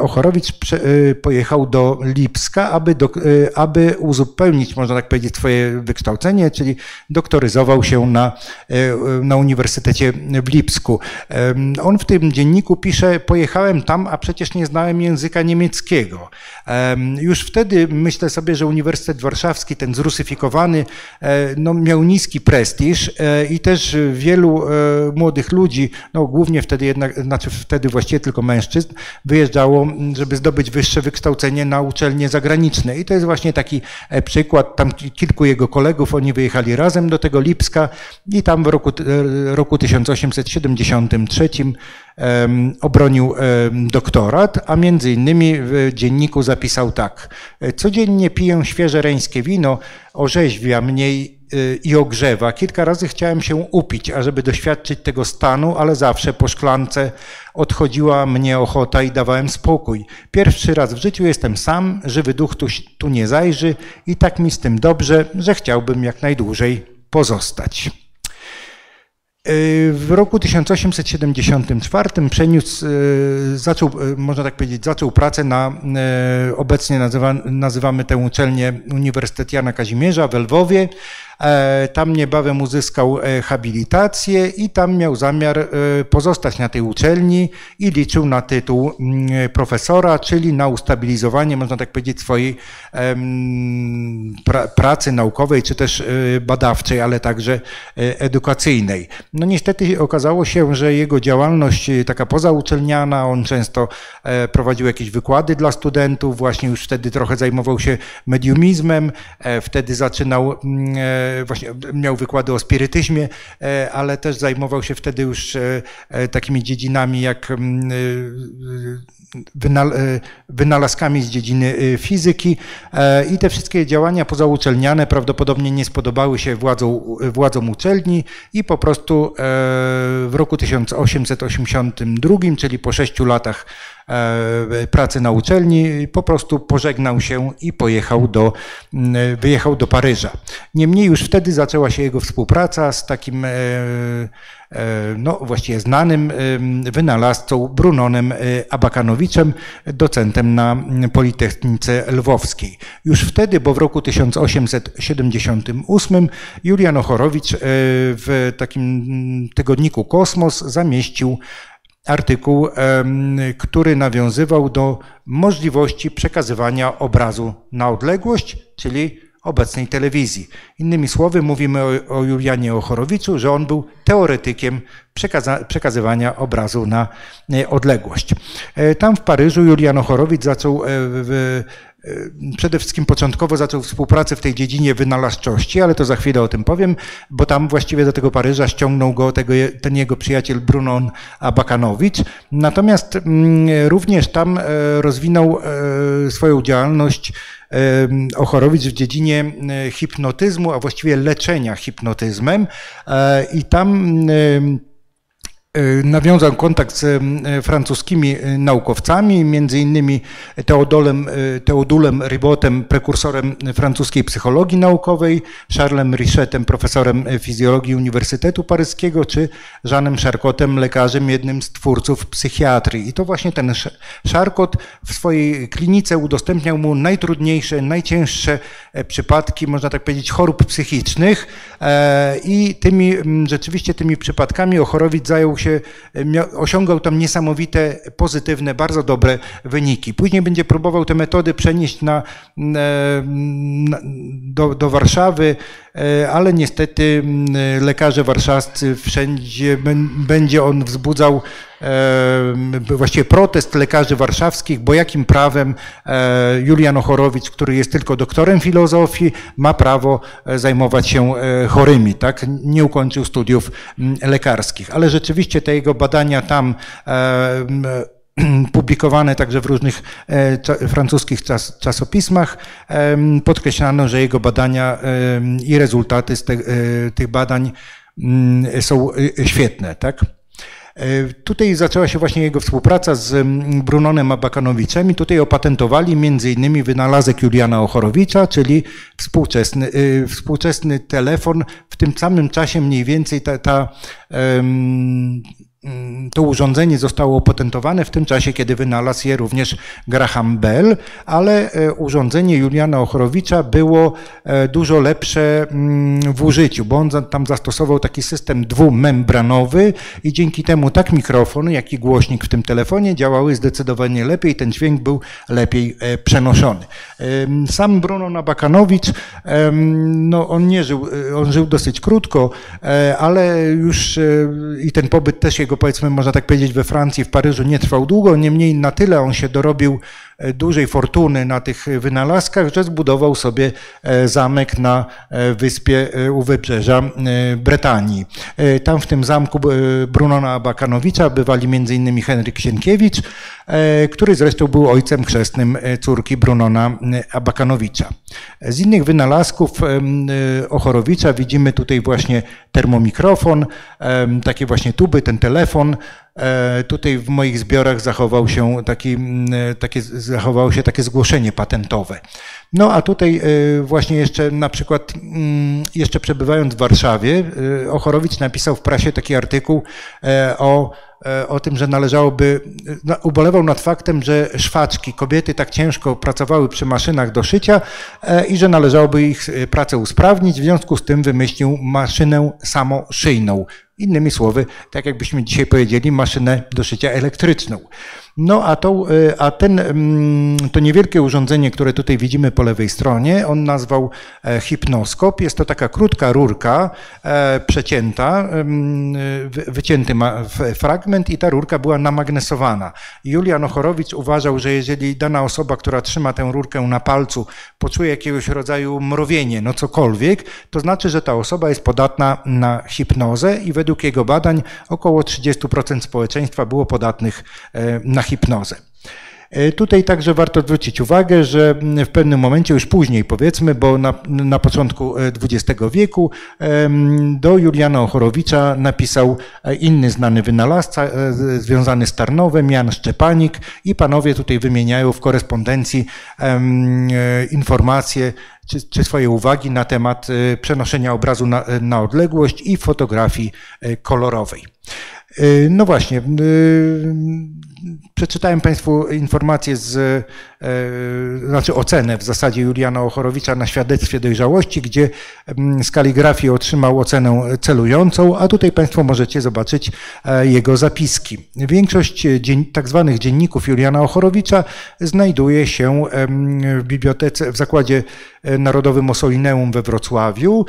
[SPEAKER 1] Ochorowicz y, pojechał do Lipska, aby, do, aby uzupełnić, można tak powiedzieć, swoje wykształcenie, czyli doktoryzował się na, e, na Uniwersytecie w Lipsku. On w tym dzienniku pisze, pojechałem tam, a przecież nie znałem języka niemieckiego. Już wtedy myślę sobie, że Uniwersytet Warszawski, ten zrusyfikowany, no, miał niski prestiż e, i też wielu e, młodych ludzi, no głównie wtedy jednak, znaczy wtedy właściwie tylko mężczyzn, wyjeżdżało, żeby zdobyć wyższe wykształcenie na uczelnie zagraniczne. I to jest właśnie taki e, przykład, tam kilku jego kolegów, oni wyjechali razem do tego Lipska i tam w roku, roku 1873 obronił doktorat, a między innymi w dzienniku zapisał tak. Codziennie piję świeże reńskie wino, orzeźwia mniej i ogrzewa. Kilka razy chciałem się upić, ażeby doświadczyć tego stanu, ale zawsze po szklance odchodziła mnie ochota i dawałem spokój. Pierwszy raz w życiu jestem sam, żywy duch tu, tu nie zajrzy i tak mi z tym dobrze, że chciałbym jak najdłużej pozostać. W roku 1874 przeniósł, zaczął, można tak powiedzieć, zaczął pracę na, obecnie nazywa, nazywamy tę uczelnię Uniwersytet Jana Kazimierza w Lwowie. E, tam niebawem uzyskał e, habilitację i tam miał zamiar e, pozostać na tej uczelni i liczył na tytuł mm, profesora, czyli na ustabilizowanie, można tak powiedzieć, swojej pracy naukowej czy też badawczej, ale także edukacyjnej. No niestety okazało się, że jego działalność taka pozauczelniana, on często prowadził jakieś wykłady dla studentów, właśnie już wtedy trochę zajmował się mediumizmem, wtedy zaczynał mm, właśnie miał wykłady o spirytyzmie, e, ale też zajmował się wtedy już e, e, takimi dziedzinami jak mm, wynalazkami z dziedziny fizyki i te wszystkie działania pozauczelniane prawdopodobnie nie spodobały się władzom, władzom uczelni i po prostu w roku 1882, czyli po sześciu latach E, pracy na uczelni, po prostu pożegnał się i pojechał do, wyjechał do Paryża. Niemniej już wtedy zaczęła się jego współpraca z takim e, e, no, właściwie znanym wynalazcą Brunonem Abakanowiczem, docentem na Politechnice Lwowskiej. Już wtedy, bo w roku 1878 Julian Ochorowicz w takim tygodniku Kosmos zamieścił artykuł, który nawiązywał do możliwości przekazywania obrazu na odległość, czyli obecnej telewizji. Innymi słowy, mówimy o, o Julianie Ochorowiczu, że on był teoretykiem przekazywania obrazu na e, odległość. E, tam w Paryżu Julian Ochorowicz zaczął e, Przede wszystkim początkowo zaczął współpracę w tej dziedzinie wynalazczości, ale to za chwilę o tym powiem, bo tam właściwie do tego Paryża ściągnął go tego, ten jego przyjaciel Brunon Abakanowicz. Natomiast mm, również tam rozwinął swoją działalność Ochorowicz w dziedzinie hipnotyzmu, a właściwie leczenia hipnotyzmem. E, I tam E, nawiązał kontakt z e, francuskimi e, naukowcami, między innymi Teodolem, Teodulem Ribotem, prekursorem francuskiej psychologii naukowej, Charlesem Richetem, profesorem fizjologii Uniwersytetu Paryskiego, czy Jeanem Charcotem, lekarzem, jednym z twórców psychiatrii. I to właśnie ten Charcot w swojej klinice udostępniał mu najtrudniejsze, najcięższe przypadki, można tak powiedzieć, chorób psychicznych i tymi, rzeczywiście tymi przypadkami Ochorowicz zajął się się, osiągał tam niesamowite, pozytywne, bardzo dobre wyniki. Później będzie próbował te metody przenieść na, na do, do Warszawy, e, ale niestety lekarze warszawscy wszędzie będzie on wzbudzał właściwie protest lekarzy warszawskich, bo jakim prawem e, Julian Ochorowicz, który jest tylko doktorem filozofii, ma prawo e, zajmować się e, chorymi, tak? Nie ukończył studiów lekarskich, ale rzeczywiście te jego badania tam publikowane także w różnych francuskich czas, czasopismach, podkreślano, że jego badania i rezultaty z te, tych badań są świetne. Tak? E, tutaj zaczęła się właśnie jego współpraca z mm, Brunonem Abakanowiczem i tutaj opatentowali między innymi wynalazek Juliana Ochorowicza, czyli współczesny, współczesny telefon. W tym samym czasie mniej więcej ta, ta Mm, to urządzenie zostało opatentowane w tym czasie, kiedy wynalazł je również Graham Bell, ale e, urządzenie Juliana Ochorowicza było e, dużo lepsze mm, w użyciu, bo on tam zastosował taki system dwumembranowy i dzięki temu tak mikrofon, jak i głośnik w tym telefonie działały zdecydowanie lepiej, ten dźwięk był lepiej e, przenoszony. Sam Bruno Nabakanowicz, no on nie żył, on żył dosyć krótko, ale już i ten pobyt też jego powiedzmy, można tak powiedzieć, we Francji, w Paryżu nie trwał długo, niemniej na tyle on się dorobił dużej fortuny na tych wynalazkach, że zbudował sobie e, zamek na e, wyspie u wybrzeża Bretanii. Tam w tym zamku Brunona Bakanowicza bywali m.in. Henryk Sienkiewicz, który zresztą był ojcem chrzestnym córki Brunona Abakanowicza. Z innych wynalazków Ochorowicza widzimy tutaj właśnie termomikrofon, takie właśnie tuby, ten telefon, E, tutaj w moich zbiorach zachował się taki, takie, zachowało się takie zgłoszenie patentowe. No a tutaj właśnie jeszcze na przykład, mm, jeszcze przebywając w Warszawie, Ochorowicz napisał w prasie taki artykuł o E, o tym, że należałoby, ubolewał nad faktem, że szwaczki, kobiety tak ciężko pracowały przy maszynach do szycia e, i że należałoby ich e, pracę usprawnić. W związku z tym wymyślił maszynę samoszyjną. Innymi słowy, tak jakbyśmy dzisiaj powiedzieli, maszynę do szycia elektryczną. No a, to, y, a ten, mm, to niewielkie urządzenie, które tutaj widzimy po lewej stronie, on nazwał e, hipnoskop. Jest to taka krótka rurka e, przecięta, wycięty fragment i ta rurka była namagnesowana. Julian Ochorowicz uważał, że jeżeli dana osoba, która trzyma tę rurkę na palcu, poczuje jakiegoś rodzaju mrowienie, no cokolwiek, to znaczy, że ta osoba jest podatna na hipnozę i według jego badań około 30% społeczeństwa było podatnych e, na hipnozę. E, tutaj także warto zwrócić uwagę, że w pewnym momencie, już później powiedzmy, bo na, na początku XX e, wieku do Juliana Ochorowicza napisał e, inny znany wynalazca związany z Tarnowem, Jan Szczepanik i panowie tutaj wymieniają w korespondencji informacje czy, czy swoje uwagi na temat przenoszenia obrazu na, na odległość i fotografii kolorowej. No właśnie, przeczytałem Państwu informację z E, znaczy ocenę w zasadzie Juliana Ochorowicza na świadectwie dojrzałości, gdzie z kaligrafii otrzymał ocenę celującą, a tutaj Państwo możecie zobaczyć e, jego zapiski. Większość tak zwanych dzienników Juliana Ochorowicza znajduje się w bibliotece, w Zakładzie e, Narodowym Ossolineum we Wrocławiu.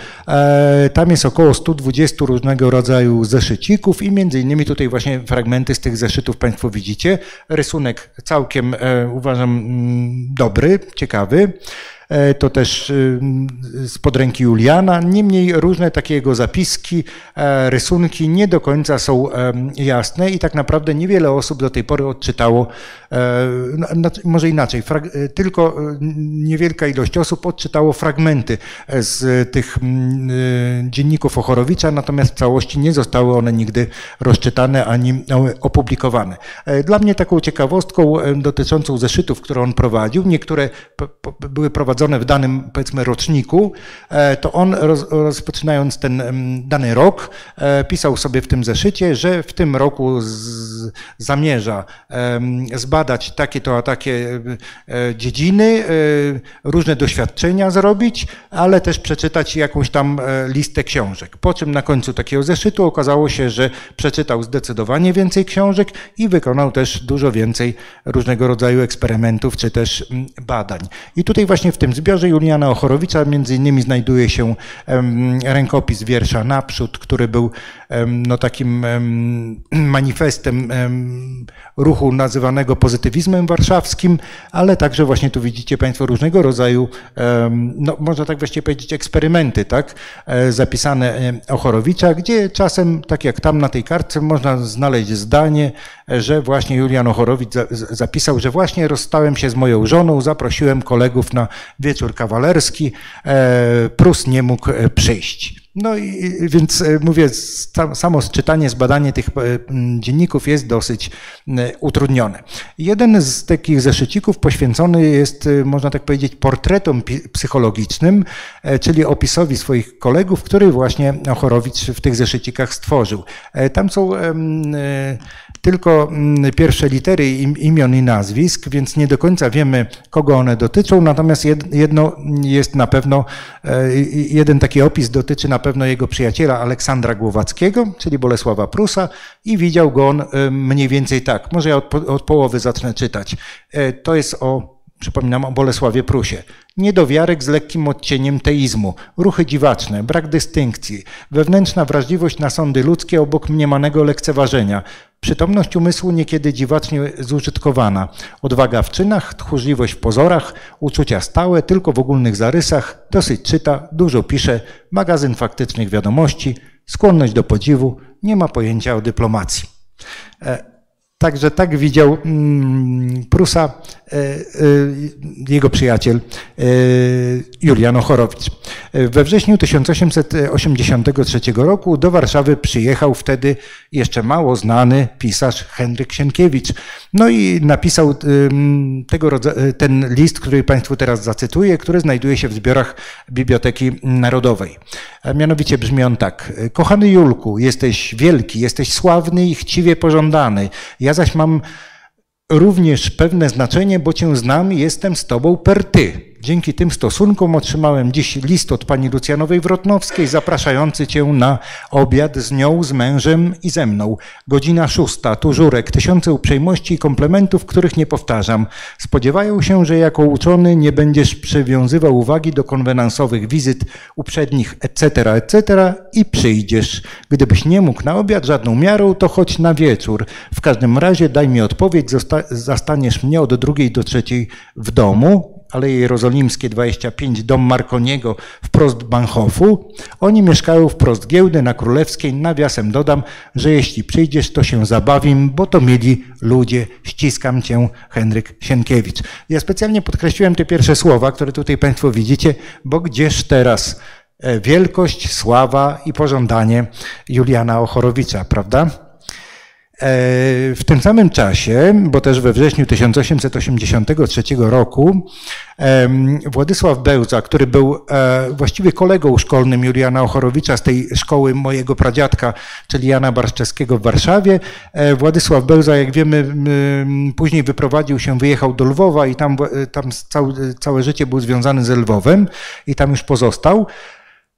[SPEAKER 1] Tam jest około 120 różnego rodzaju zeszycików i między innymi tutaj właśnie fragmenty z tych zeszytów Państwo widzicie. Rysunek całkiem uważam dobry, ciekawy. E, to też spod y, ręki Juliana. Niemniej różne takiego zapiski, e, rysunki nie do końca są jasne i tak naprawdę niewiele osób do tej pory odczytało, e, może inaczej, tylko niewielka ilość osób odczytało fragmenty z tych dzienników Ochorowicza, natomiast w całości nie zostały one nigdy rozczytane ani opublikowane. Dla mnie taką ciekawostką dotyczącą zeszytów, które on prowadził, niektóre były prowadzone prowadzone w danym, powiedzmy, roczniku, e, to on rozpoczynając ten dany rok, e, pisał sobie w tym zeszycie, że w tym roku z, zamierza zbadać takie to a takie e, dziedziny, różne doświadczenia zrobić, ale też przeczytać jakąś tam listę książek. Po czym na końcu takiego zeszytu okazało się, że przeczytał zdecydowanie więcej książek i wykonał też dużo więcej różnego rodzaju eksperymentów czy też badań. I tutaj właśnie w tym tym zbiorze Juliana Ochorowicza między innymi znajduje się rękopis wiersza Naprzód, który był no, takim manifestem ruchu nazywanego pozytywizmem warszawskim, ale także właśnie tu widzicie Państwo różnego rodzaju, no, można tak właściwie powiedzieć, eksperymenty, tak, e, zapisane Ochorowicza, gdzie czasem, tak jak tam na tej kartce, można znaleźć zdanie, że właśnie Julian Ochorowicz zapisał, że właśnie rozstałem się z moją żoną, zaprosiłem kolegów na wieczór kawalerski, e, Prus nie mógł e, przyjść. No i więc e, mówię, samo czytanie, zbadanie tych dzienników jest dosyć utrudnione. Jeden z takich zeszycików poświęcony jest, można tak powiedzieć, portretom psychologicznym, czyli opisowi swoich kolegów, który właśnie Ochorowicz w tych zeszycikach stworzył. Tam są tylko pierwsze litery imion i nazwisk, więc nie do końca wiemy, kogo one dotyczą, natomiast jedno jest na pewno, jeden taki opis dotyczy na pewno jego przyjaciela Aleksandra Głowackiego, czyli Bolesława Prusa i widział go on e, mniej więcej tak. Może ja od, od połowy zacznę czytać. E, to jest o przypominam o Bolesławie Prusie. Niedowiarek z lekkim odcieniem teizmu, ruchy dziwaczne, brak dystynkcji, wewnętrzna wrażliwość na sądy ludzkie obok mniemanego lekceważenia, przytomność umysłu niekiedy dziwacznie zużytkowana, odwaga w czynach, tchórzliwość w pozorach, uczucia stałe, tylko w ogólnych zarysach, dosyć czyta, dużo pisze, magazyn faktycznych wiadomości, skłonność do podziwu, nie ma pojęcia o dyplomacji. Także tak widział mm, Prusa e, e, jego przyjaciel e, Julian Ochorowicz. We wrześniu 1883 roku do Warszawy przyjechał wtedy jeszcze mało znany pisarz Henryk Sienkiewicz. No i napisał tego ten list, który Państwu teraz zacytuję, który znajduje się w zbiorach Biblioteki Narodowej. A mianowicie brzmi on tak. Kochany Julku, jesteś wielki, jesteś sławny i chciwie pożądany. Ja zaś mam również pewne znaczenie, bo cię znam i jestem z tobą per ty. Dzięki tym stosunkom otrzymałem dziś list od pani Lucjanowej Wrotnowskiej zapraszający cię na obiad z nią, z mężem i ze mną. Godzina szósta, tu Żurek, tysiące uprzejmości i komplementów, których nie powtarzam. Spodziewają się, że jako uczony nie będziesz przywiązywał uwagi do konwenansowych wizyt uprzednich, etc., etc. i przyjdziesz. Gdybyś nie mógł na obiad żadną miarą, to choć na wieczór. W każdym razie daj mi odpowiedź, zastaniesz mnie od drugiej do trzeciej w domu, Aleje Jerozolimskie 25, dom Marconiego wprost Banhofu. Oni mieszkają wprost giełdy na Królewskiej. Nawiasem dodam, że jeśli przyjdziesz, to się zabawim, bo to mieli ludzie. Ściskam cię, Henryk Sienkiewicz. Ja specjalnie podkreśliłem te pierwsze słowa, które tutaj Państwo widzicie, bo gdzież teraz e, wielkość, sława i pożądanie Juliana Ochorowicza, prawda? E, w tym samym czasie, bo też we wrześniu 1883 roku, Władysław Bełza, który był e, właściwie kolegą szkolnym Juliana Ochorowicza z tej szkoły mojego pradziadka, czyli Jana Barszczewskiego w Warszawie, e, Władysław Bełza, jak wiemy, później wyprowadził się, wyjechał do Lwowa i tam, tam całe, całe życie był związany z Lwowem i tam już pozostał.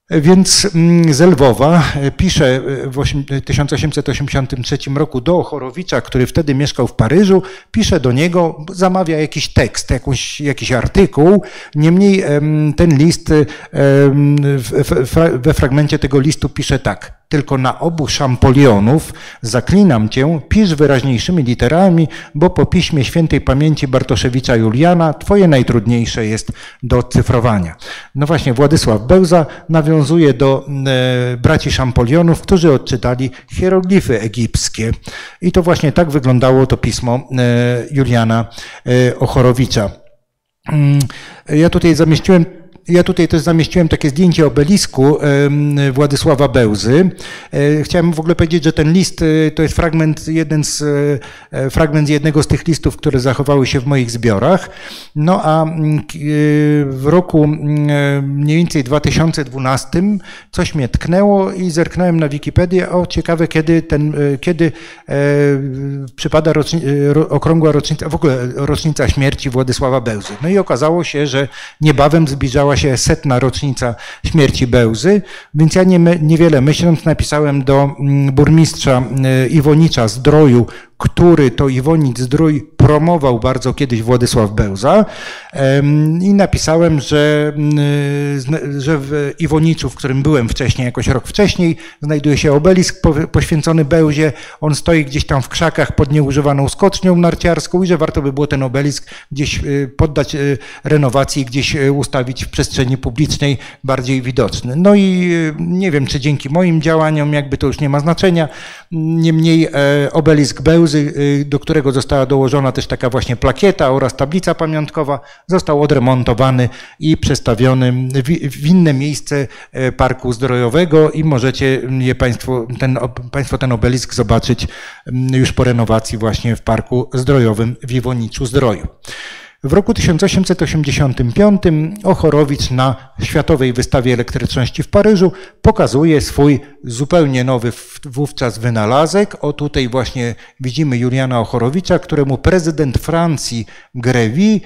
[SPEAKER 1] Więc mm, z Lwowa e, pisze e, w 1883 roku do Ochorowicza, który wtedy mieszkał w Paryżu, pisze do niego, zamawia jakiś tekst, jakąś, jakiś artykuł. Niemniej ten list, we fragmencie tego listu pisze tak tylko na obu szampolionów zaklinam cię, pisz wyraźniejszymi literami, bo po piśmie świętej pamięci Bartoszewicza Juliana twoje najtrudniejsze jest do cyfrowania. No właśnie, Władysław Bełza nawiązuje do e, braci szampolionów, którzy odczytali hieroglify egipskie. I to właśnie tak wyglądało to pismo e, Juliana e, Ochorowicza. Mm, ja tutaj zamieściłem ja tutaj też zamieściłem takie zdjęcie obelisku Władysława Bełzy. E, chciałem w ogóle powiedzieć, że ten list e, to jest fragment, jeden z, e, fragment jednego z tych listów, które zachowały się w moich zbiorach. No a mm, w roku mm, mniej więcej 2012 coś mnie tknęło i zerknąłem na Wikipedię. O, ciekawe, kiedy, ten, kiedy przypada okrągła rocznica, w ogóle rocznica śmierci Władysława Bełzy. No i okazało się, że niebawem zbliżała się setna rocznica śmierci Bełzy, więc ja nie, niewiele myśląc napisałem do mm, burmistrza y, Iwonicza Zdroju, który to Iwonic Zdrój promował bardzo kiedyś Władysław Bełza i napisałem, że, że w Iwoniczu, w którym byłem wcześniej, jakoś rok wcześniej, znajduje się obelisk poświęcony Bełzie. On stoi gdzieś tam w krzakach pod nieużywaną skocznią narciarską i że warto by było ten obelisk gdzieś y, poddać y, renowacji, gdzieś y, ustawić w przestrzeni publicznej bardziej widoczny. No i nie wiem, czy dzięki moim działaniom, jakby to już nie ma znaczenia, niemniej e, obelisk Bełzy, do którego została dołożona też taka właśnie plakieta oraz tablica pamiątkowa, został odremontowany i przestawiony w inne miejsce e, Parku Zdrojowego i możecie je Państwo ten, państwo ten obelisk zobaczyć już po renowacji właśnie w Parku Zdrojowym w Iwoniczu Zdroju. W roku 1885 Ochorowicz na Światowej Wystawie Elektryczności w Paryżu pokazuje swój zupełnie nowy wówczas wynalazek. O tutaj właśnie widzimy Juliana Ochorowicza, któremu prezydent Francji Grevy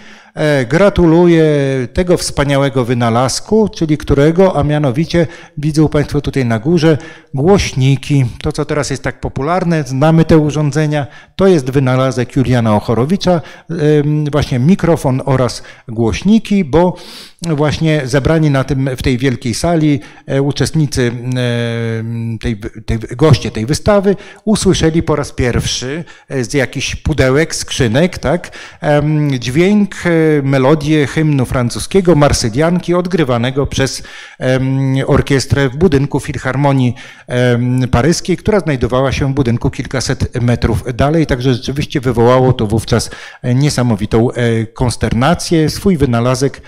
[SPEAKER 1] gratuluję tego wspaniałego wynalazku, czyli którego, a mianowicie widzą Państwo tutaj na górze głośniki. To, co teraz jest tak popularne, znamy te urządzenia, to jest wynalazek Juliana Ochorowicza, właśnie mikrofon oraz głośniki, bo właśnie zebrani na tym, w tej wielkiej sali uczestnicy, tej, tej, goście tej wystawy usłyszeli po raz pierwszy z jakichś pudełek, skrzynek, tak, dźwięk, melodię hymnu francuskiego, marsylianki odgrywanego przez orkiestrę w budynku Filharmonii Paryskiej, która znajdowała się w budynku kilkaset metrów dalej, także rzeczywiście wywołało to wówczas niesamowitą e, konsternację. Swój wynalazek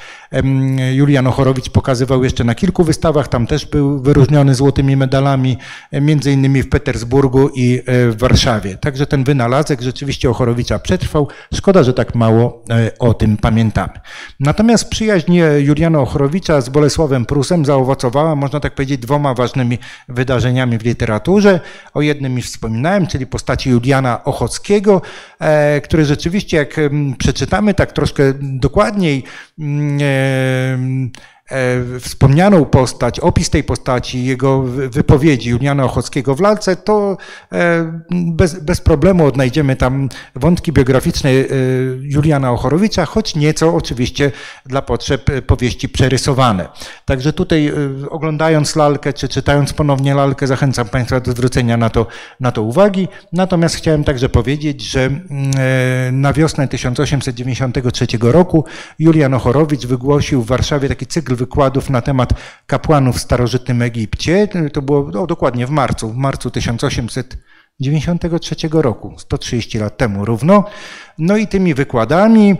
[SPEAKER 1] Julian Ochorowicz pokazywał jeszcze na kilku wystawach, tam też był wyróżniony złotymi medalami, e, między innymi w Petersburgu i e, w Warszawie. Także ten wynalazek rzeczywiście Ochorowicza przetrwał. Szkoda, że tak mało o tym pamiętamy. Natomiast przyjaźń Juliana Ochorowicza z Bolesławem Prusem zaowocowała, można tak powiedzieć, dwoma ważnymi wydarzeniami w literaturze. O jednym już wspominałem, czyli postaci Juliana Ochockiego, e, który rzeczywiście, jak przeczytamy tak troszkę dokładniej, E, wspomnianą postać, opis tej postaci, jego wypowiedzi Juliana Ochockiego w lalce, to e, bez, bez problemu odnajdziemy tam wątki biograficzne e, Juliana Ochorowicza, choć nieco oczywiście dla potrzeb powieści przerysowane. Także tutaj oglądając lalkę, czy czytając ponownie lalkę, zachęcam Państwa do zwrócenia na to, na to uwagi. Natomiast chciałem także powiedzieć, że na wiosnę 1893 roku Julian Ochorowicz wygłosił w Warszawie taki cykl wykładów na temat kapłanów w starożytnym Egipcie. To było no, dokładnie w marcu, w marcu 1893 roku, 130 lat temu równo. No i tymi wykładami, e,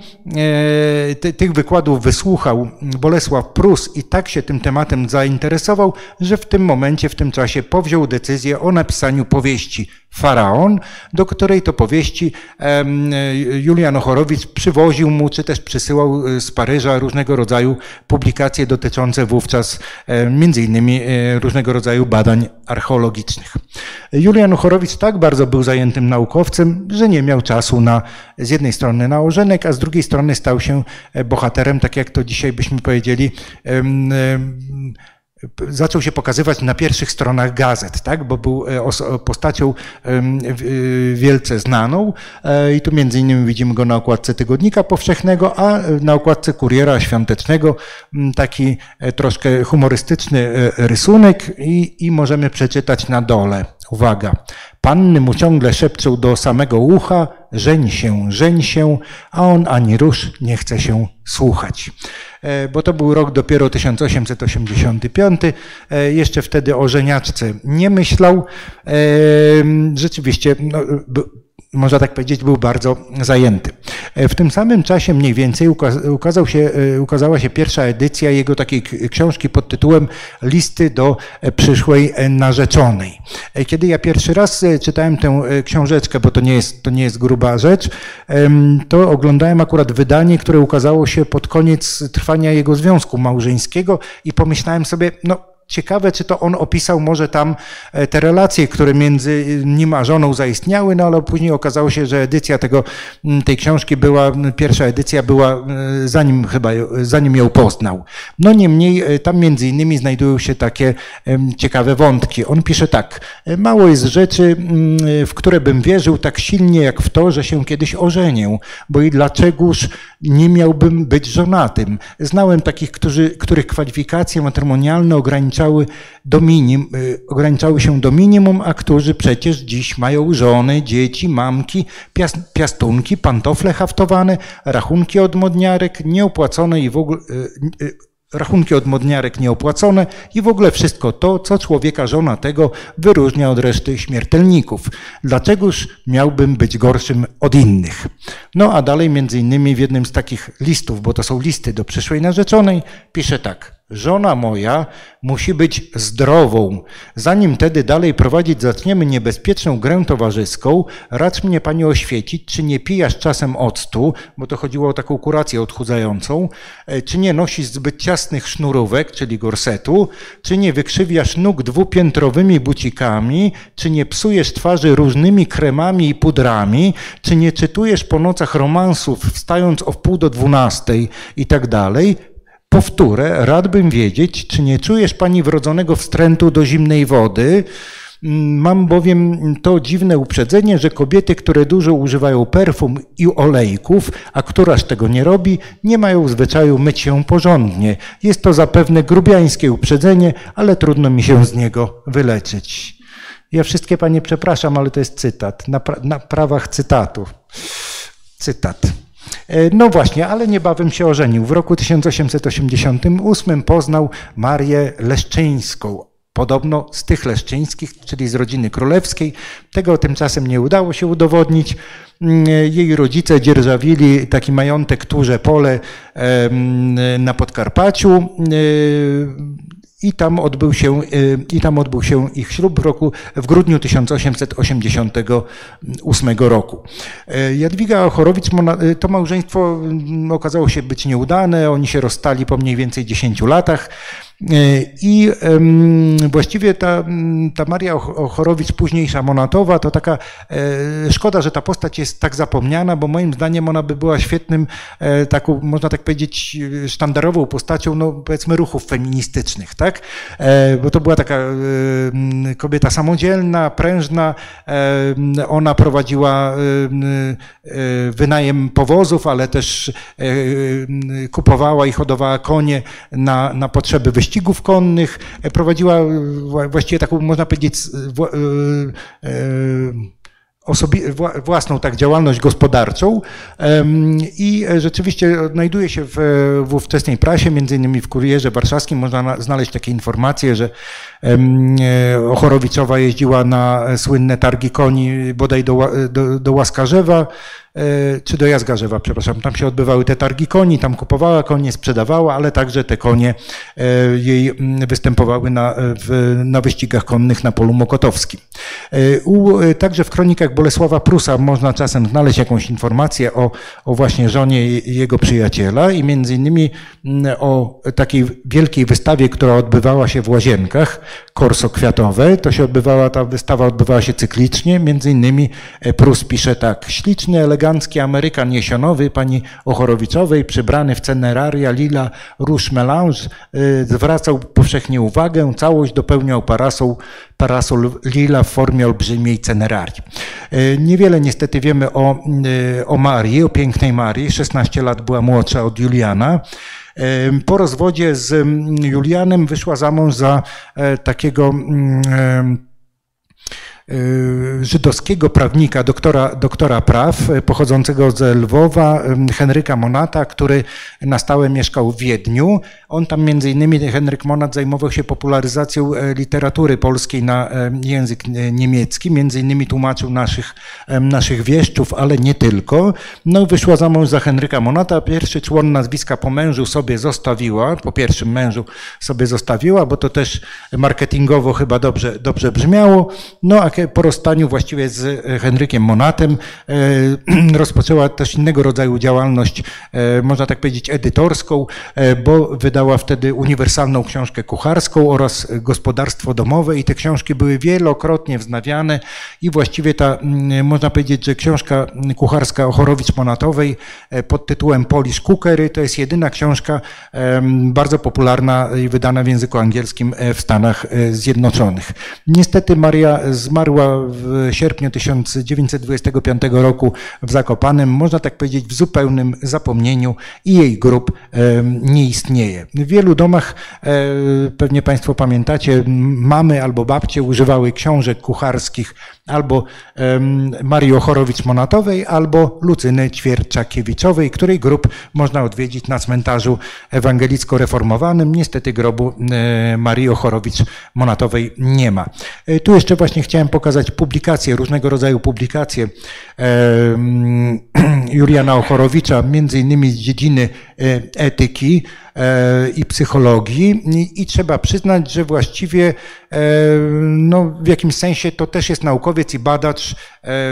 [SPEAKER 1] ty, tych wykładów wysłuchał Bolesław Prus i tak się tym tematem zainteresował, że w tym momencie, w tym czasie powziął decyzję o napisaniu powieści Faraon, do której to powieści Julian Ochorowicz przywoził mu, czy też przysyłał e, z Paryża różnego rodzaju publikacje dotyczące wówczas e, między innymi różnego rodzaju badań archeologicznych. Julian Ochorowicz tak bardzo był zajętym naukowcem, że nie miał czasu na z jednej strony nałożenek, a z drugiej strony stał się e, bohaterem, tak jak to dzisiaj byśmy powiedzieli, zaczął się pokazywać na pierwszych stronach gazet, tak? bo był e, postacią wielce znaną e, i tu między innymi widzimy go na okładce Tygodnika Powszechnego, a na okładce Kuriera Świątecznego taki troszkę humorystyczny rysunek i, i możemy przeczytać na dole. Uwaga. Panny mu ciągle szepczą do samego ucha, żeń się, żeń się, a on ani rusz nie chce się słuchać. E, bo to był rok dopiero 1885. E, jeszcze wtedy o żeniaczce nie myślał. E, rzeczywiście no, można tak powiedzieć, był bardzo zajęty. E, w tym samym czasie mniej więcej ukazał się, e, ukazała się pierwsza edycja jego takiej książki pod tytułem Listy do e, przyszłej narzeczonej. Kiedy ja pierwszy raz czytałem tę książeczkę, bo to nie jest, to nie jest gruba rzecz, to oglądałem akurat wydanie, które ukazało się pod koniec trwania jego związku małżeńskiego i pomyślałem sobie, no Ciekawe, czy to on opisał może tam e, te relacje, które między nim a żoną zaistniały, no ale później okazało się, że edycja tego, tej książki była, pierwsza edycja była e, zanim chyba, zanim ją poznał. No niemniej e, tam między innymi znajdują się takie ciekawe wątki. On pisze tak, mało jest rzeczy, w które bym wierzył tak silnie jak w to, że się kiedyś ożenię, bo i dlaczegoż nie miałbym być żonatym. Znałem takich, którzy, których kwalifikacje matrymonialne ograniczały, do minim, y, ograniczały się do minimum, a którzy przecież dziś mają żony, dzieci, mamki, piastunki, pantofle haftowane, rachunki od modniarek, nieopłacone i w ogóle y, y, rachunki od modniarek nieopłacone i w ogóle wszystko to, co człowieka żona tego wyróżnia od reszty śmiertelników. Dlaczegoż miałbym być gorszym od innych? No a dalej między innymi w jednym z takich listów, bo to są listy do przyszłej narzeczonej, pisze tak. Żona moja musi być zdrową. Zanim tedy dalej prowadzić zaczniemy niebezpieczną grę towarzyską, racz mnie Pani oświecić, czy nie pijasz czasem octu, bo to chodziło o taką kurację odchudzającą, e, czy nie nosisz zbyt ciasnych sznurówek, czyli gorsetu, czy nie wykrzywiasz nóg dwupiętrowymi bucikami, czy nie psujesz twarzy różnymi kremami i pudrami, czy nie czytujesz po nocach romansów wstając o wpół do dwunastej i tak dalej, Powtórę, radbym wiedzieć, czy nie czujesz pani wrodzonego wstrętu do zimnej wody, Mam bowiem to dziwne uprzedzenie, że kobiety, które dużo używają perfum i olejków, a któraż tego nie robi, nie mają zwyczaju myć się porządnie. Jest to zapewne grubiańskie uprzedzenie, ale trudno mi się z niego wyleczyć. Ja wszystkie panie przepraszam, ale to jest cytat, na, pra na prawach cytatu. Cytat. E, no właśnie, ale niebawem się ożenił. W roku 1888 poznał Marię Leszczyńską, podobno z tych leszczyńskich, czyli z rodziny królewskiej. Tego tymczasem nie udało się udowodnić. Mm, jej rodzice dzierżawili taki majątek Turze Pole na Podkarpaciu e, i tam odbył się, i tam odbył się ich ślub w roku, w grudniu 1888 roku. E, Jadwiga Chorowicz, to małżeństwo mm, okazało się być nieudane, oni się rozstali po mniej więcej 10 latach. E, I właściwie ta, ta Maria Ochorowicz, późniejsza Monatowa, to taka e, szkoda, że ta postać jest tak zapomniana, bo moim zdaniem ona by była świetnym, e, taką, można tak powiedzieć, sztandarową postacią, no powiedzmy, ruchów feministycznych, tak? Bo to była taka kobieta samodzielna, prężna, ona prowadziła wynajem powozów, ale też kupowała i hodowała konie na, na potrzeby wyścigów wyścigów konnych, e, prowadziła właściwie taką, można powiedzieć, e, e, własną tak działalność gospodarczą. I rzeczywiście znajduje się w, w ówczesnej prasie, między innymi w Kurierze Warszawskim. Można znaleźć takie informacje, że Ochorowiczowa jeździła na słynne targi koni bodaj do, do, do Łaskarzewa, E, czy do Jazgarzewa, przepraszam. Tam się odbywały te targi koni, tam kupowała konie, sprzedawała, ale także te konie e, jej występowały na, w, na wyścigach konnych na polu mokotowskim. E, u, także w kronikach Bolesława Prusa można czasem znaleźć jakąś informację o, o właśnie żonie jego przyjaciela i między innymi o takiej wielkiej wystawie, która odbywała się w Łazienkach, Korso Kwiatowe. To się odbywała, ta wystawa odbywała się cyklicznie, między innymi Prus pisze tak, śliczny, elegancki elegancki Amerykan jesionowy pani Ochorowiczowej, przybrany w ceneraria lila rouge melange, y, zwracał powszechnie uwagę. Całość dopełniał parasol, parasol lila w formie olbrzymiej cenerarii. Y, niewiele niestety wiemy o, y, o Marii, o pięknej Marii. 16 lat była młodsza od Juliana. Po rozwodzie z mm, Julianem wyszła za mąż za e, takiego mm, Y, żydowskiego prawnika, doktora, doktora praw, y, pochodzącego ze Lwowa, y, Henryka Monata, który na stałe mieszkał w Wiedniu. On tam między innymi, Henryk Monat zajmował się popularyzacją e, literatury polskiej na e, język niemiecki, między innymi tłumaczył naszych, naszych wieszczów, ale nie tylko. No wyszła za mąż za Henryka Monata, pierwszy człon nazwiska po mężu sobie zostawiła, po pierwszym mężu sobie zostawiła, bo to też marketingowo chyba dobrze, dobrze brzmiało. No a po rozstaniu właściwie z e, Henrykiem Monatem e, rozpoczęła też innego rodzaju działalność, e, można tak powiedzieć, edytorską, bo wydała wtedy uniwersalną książkę kucharską oraz gospodarstwo domowe i te książki były wielokrotnie wznawiane i właściwie ta, można powiedzieć, że książka kucharska Ochorowicz-Monatowej pod tytułem Polish Cookery to jest jedyna książka bardzo popularna i wydana w języku angielskim w Stanach Zjednoczonych. Niestety Maria zmarła zmarła w sierpniu 1925 roku w Zakopanem, można tak powiedzieć w zupełnym zapomnieniu i jej grób nie istnieje. W wielu domach, e, pewnie Państwo pamiętacie, mamy albo babcie używały książek kucharskich albo Marii Ochorowicz-Monatowej, albo Lucyny Ćwierczakiewiczowej, której grób można odwiedzić na cmentarzu ewangelicko-reformowanym. Niestety grobu Marii Ochorowicz-Monatowej nie ma. E, tu jeszcze właśnie chciałem pokazać publikacje, różnego rodzaju publikacje Juliana Ochorowicza, między innymi z dziedziny e, etyki, i psychologii i trzeba przyznać, że właściwie e, no, w jakimś sensie to też jest naukowiec i badacz e,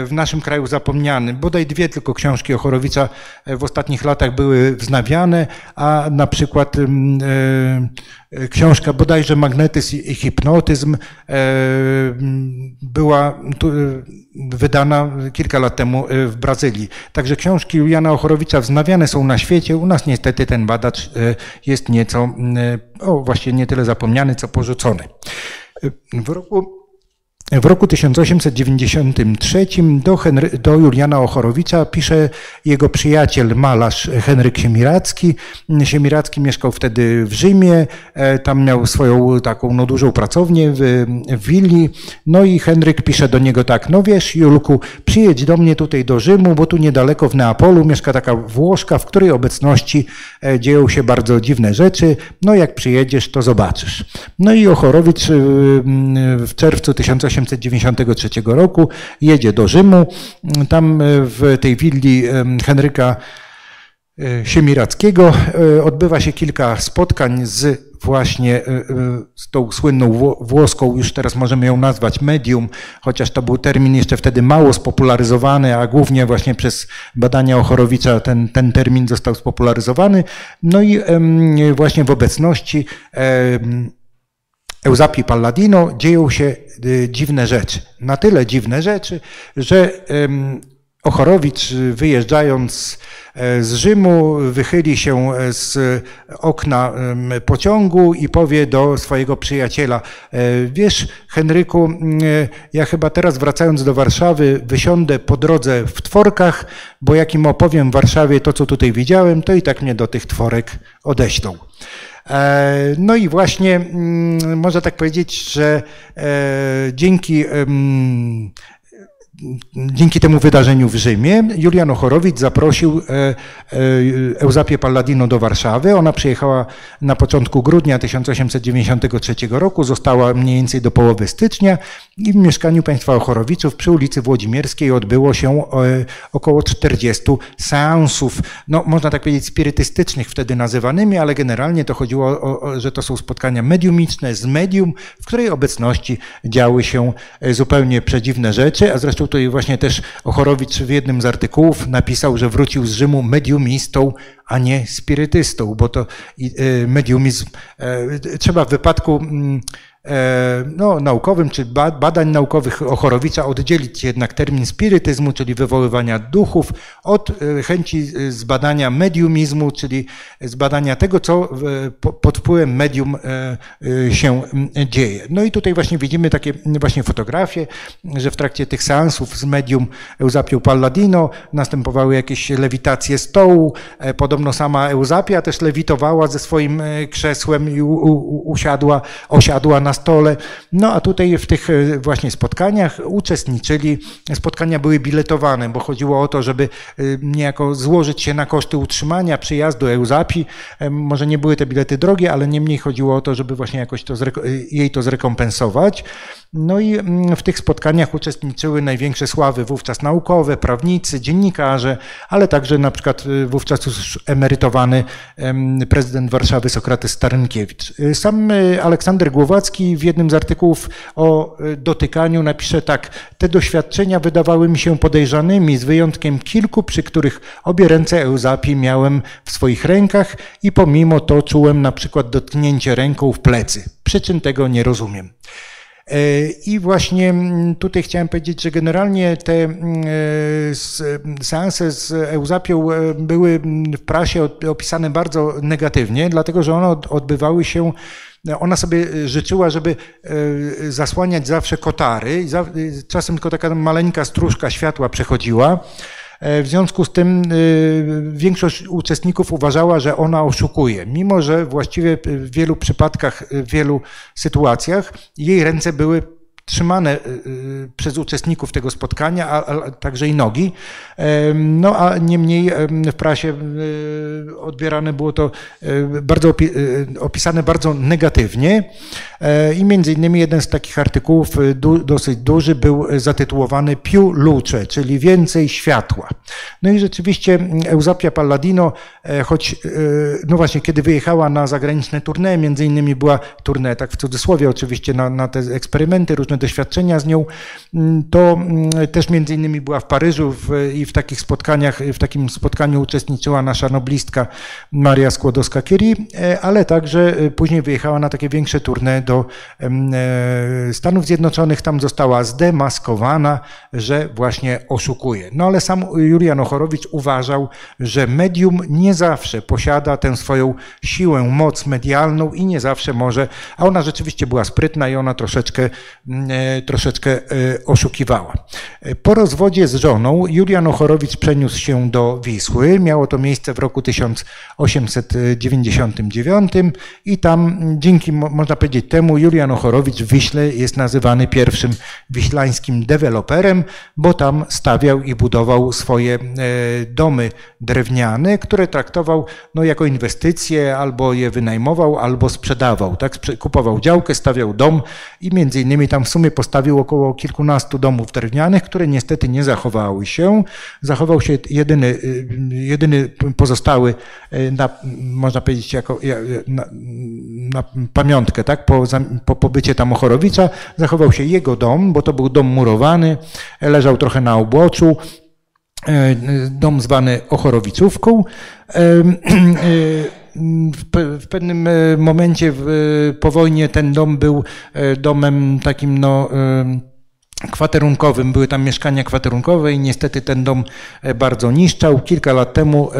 [SPEAKER 1] w naszym kraju zapomniany. Bodaj dwie tylko książki Ochorowicza w ostatnich latach były wznawiane, a na przykład książka bodajże Magnetyzm i hipnotyzm była wydana kilka lat temu w Brazylii. Także książki Juliana Ochorowicza wznawiane są na świecie. U nas niestety ten badacz jest nieco, mm, o właśnie nie tyle zapomniany, co porzucony. W roku w roku 1893 do, do Juliana Ochorowicza pisze jego przyjaciel, malarz Henryk Siemiracki. Siemiracki mieszkał wtedy w Rzymie, e, tam miał swoją taką no, dużą pracownię w, w willi. No i Henryk pisze do niego tak, no wiesz Julku, przyjedź do mnie tutaj do Rzymu, bo tu niedaleko w Neapolu mieszka taka Włoszka, w której obecności e, dzieją się bardzo dziwne rzeczy. No jak przyjedziesz, to zobaczysz. No i Ochorowicz y, w czerwcu 1893 roku jedzie do Rzymu. Tam y, w tej willi Henryka y, Siemirackiego odbywa się kilka spotkań z właśnie z tą słynną włoską, już teraz możemy ją nazwać medium, chociaż to był termin jeszcze wtedy mało spopularyzowany, a głównie właśnie przez badania Ochorowicza ten, ten termin został spopularyzowany. No i właśnie w obecności Eusapii Palladino dzieją się y, dziwne rzeczy. Na tyle dziwne rzeczy, że Ochorowicz wyjeżdżając e, z Rzymu wychyli się e, z okna pociągu i powie do swojego przyjaciela, e, wiesz Henryku, ja chyba teraz wracając do Warszawy wysiądę po drodze w tworkach, bo jak im opowiem w Warszawie to, co tutaj widziałem, to i tak mnie do tych tworek odeślą. E, no i właśnie mm, można tak powiedzieć, że e, dzięki dzięki temu wydarzeniu w Rzymie Julian Ochorowicz zaprosił e, e, Euzapię Palladino do Warszawy. Ona przyjechała na początku grudnia 1893 roku, została mniej więcej do połowy stycznia i w mieszkaniu państwa Ochorowiczów przy ulicy Włodzimierskiej odbyło się e, około 40 seansów, no można tak powiedzieć spirytystycznych wtedy nazywanymi, ale generalnie to chodziło o, że to są spotkania mediumiczne z medium, w której obecności działy się zupełnie przedziwne rzeczy, a zresztą tutaj właśnie też Ochorowicz w jednym z artykułów napisał, że wrócił z Rzymu mediumistą, a nie spirytystą, bo to e, mediumizm e, trzeba w wypadku mm, no, naukowym czy badań naukowych Ochorowicza oddzielić jednak termin spirytyzmu, czyli wywoływania duchów, od e, chęci e, zbadania mediumizmu, czyli zbadania tego, co pod wpływem medium się dzieje. No i tutaj właśnie widzimy takie właśnie fotografie, że w trakcie tych seansów z medium Euzapią Palladino następowały jakieś lewitacje stołu. Podobno sama Euzapia też lewitowała ze swoim krzesłem i usiadła, osiadła na na stole. No a tutaj w tych e, właśnie spotkaniach uczestniczyli, spotkania były biletowane, bo chodziło o to, żeby e, niejako złożyć się na koszty utrzymania, przyjazdu Euzapi. E, może nie były te bilety drogie, ale niemniej chodziło o to, żeby właśnie jakoś to jej to zrekompensować. No i mm, w tych spotkaniach uczestniczyły największe sławy wówczas naukowe, prawnicy, dziennikarze, ale także na przykład wówczas już emerytowany prezydent Warszawy Sokrates Starynkiewicz. Sam Aleksander Głowacki w jednym z artykułów o dotykaniu napisze tak. Te doświadczenia wydawały mi się podejrzanymi, z wyjątkiem kilku, przy których obie ręce Euzapii miałem w swoich rękach i pomimo to czułem na przykład dotknięcie ręką w plecy. Przyczyn tego nie rozumiem. E, I właśnie tutaj chciałem powiedzieć, że generalnie te seanse z Euzapią e, były w prasie opisane bardzo negatywnie, dlatego że one odbywały się ona sobie życzyła, żeby e, zasłaniać zawsze kotary. Czasem tylko taka maleńka stróżka światła przechodziła. E, w związku z tym e, większość uczestników uważała, że ona oszukuje, mimo że właściwie w wielu przypadkach, w wielu sytuacjach jej ręce były trzymane y, y, przez uczestników tego spotkania, a, a, także i nogi. No a niemniej w prasie y, odbierane było to bardzo opisane bardzo negatywnie e, i między innymi jeden z takich artykułów dosyć duży był zatytułowany Più luce, czyli więcej światła. No i rzeczywiście Eusapia Palladino, e, choć no właśnie kiedy wyjechała na zagraniczne tournée, między innymi była tournée, tak w cudzysłowie oczywiście, na, na te eksperymenty różne doświadczenia z nią, mm, to mm, też między innymi była w Paryżu w, i w takich spotkaniach, w takim spotkaniu uczestniczyła nasza noblistka Maria Skłodowska-Curie, e, ale także e, później wyjechała na takie większe tournée do e, Stanów Zjednoczonych, tam została zdemaskowana, że właśnie oszukuje. No ale sam Julian Ochorowicz uważał, że medium nie zawsze posiada tę swoją siłę, moc medialną i nie zawsze może, a ona rzeczywiście była sprytna i ona troszeczkę troszeczkę oszukiwała. Po rozwodzie z żoną Julian Ochorowicz przeniósł się do Wisły. Miało to miejsce w roku 1899 i tam dzięki, można powiedzieć, temu Julian Ochorowicz w Wiśle jest nazywany pierwszym wiślańskim deweloperem, bo tam stawiał i budował swoje domy drewniane, które traktował no, jako inwestycje, albo je wynajmował, albo sprzedawał. Tak? Kupował działkę, stawiał dom i między innymi tam w sumie postawił około kilkunastu domów drewnianych, które niestety nie zachowały się. Zachował się jedyny, y, jedyny pozostały, y, na, można powiedzieć, jako na, na pamiątkę, tak? po, po pobycie tam Ochorowicza, zachował się jego dom, bo to był dom murowany, leżał trochę na uboczu, E, dom zwany Ochorowicówką. E, e, w pewnym momencie po wojnie ten dom był domem takim no, kwaterunkowym. Były tam mieszkania kwaterunkowe i niestety ten dom bardzo niszczał. Kilka lat temu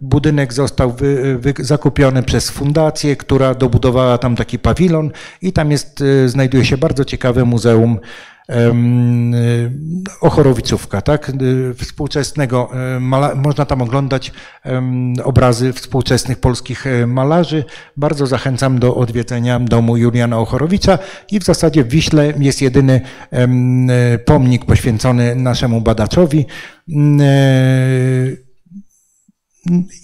[SPEAKER 1] budynek został wy, wy, zakupiony przez fundację, która dobudowała tam taki pawilon i tam jest, znajduje się bardzo ciekawe muzeum Ochorowicówka, tak? Współczesnego, można tam oglądać obrazy współczesnych polskich e, malarzy. Bardzo zachęcam do odwiedzenia domu Juliana Ochorowicza i w zasadzie w Wiśle jest jedyny pomnik poświęcony naszemu badaczowi.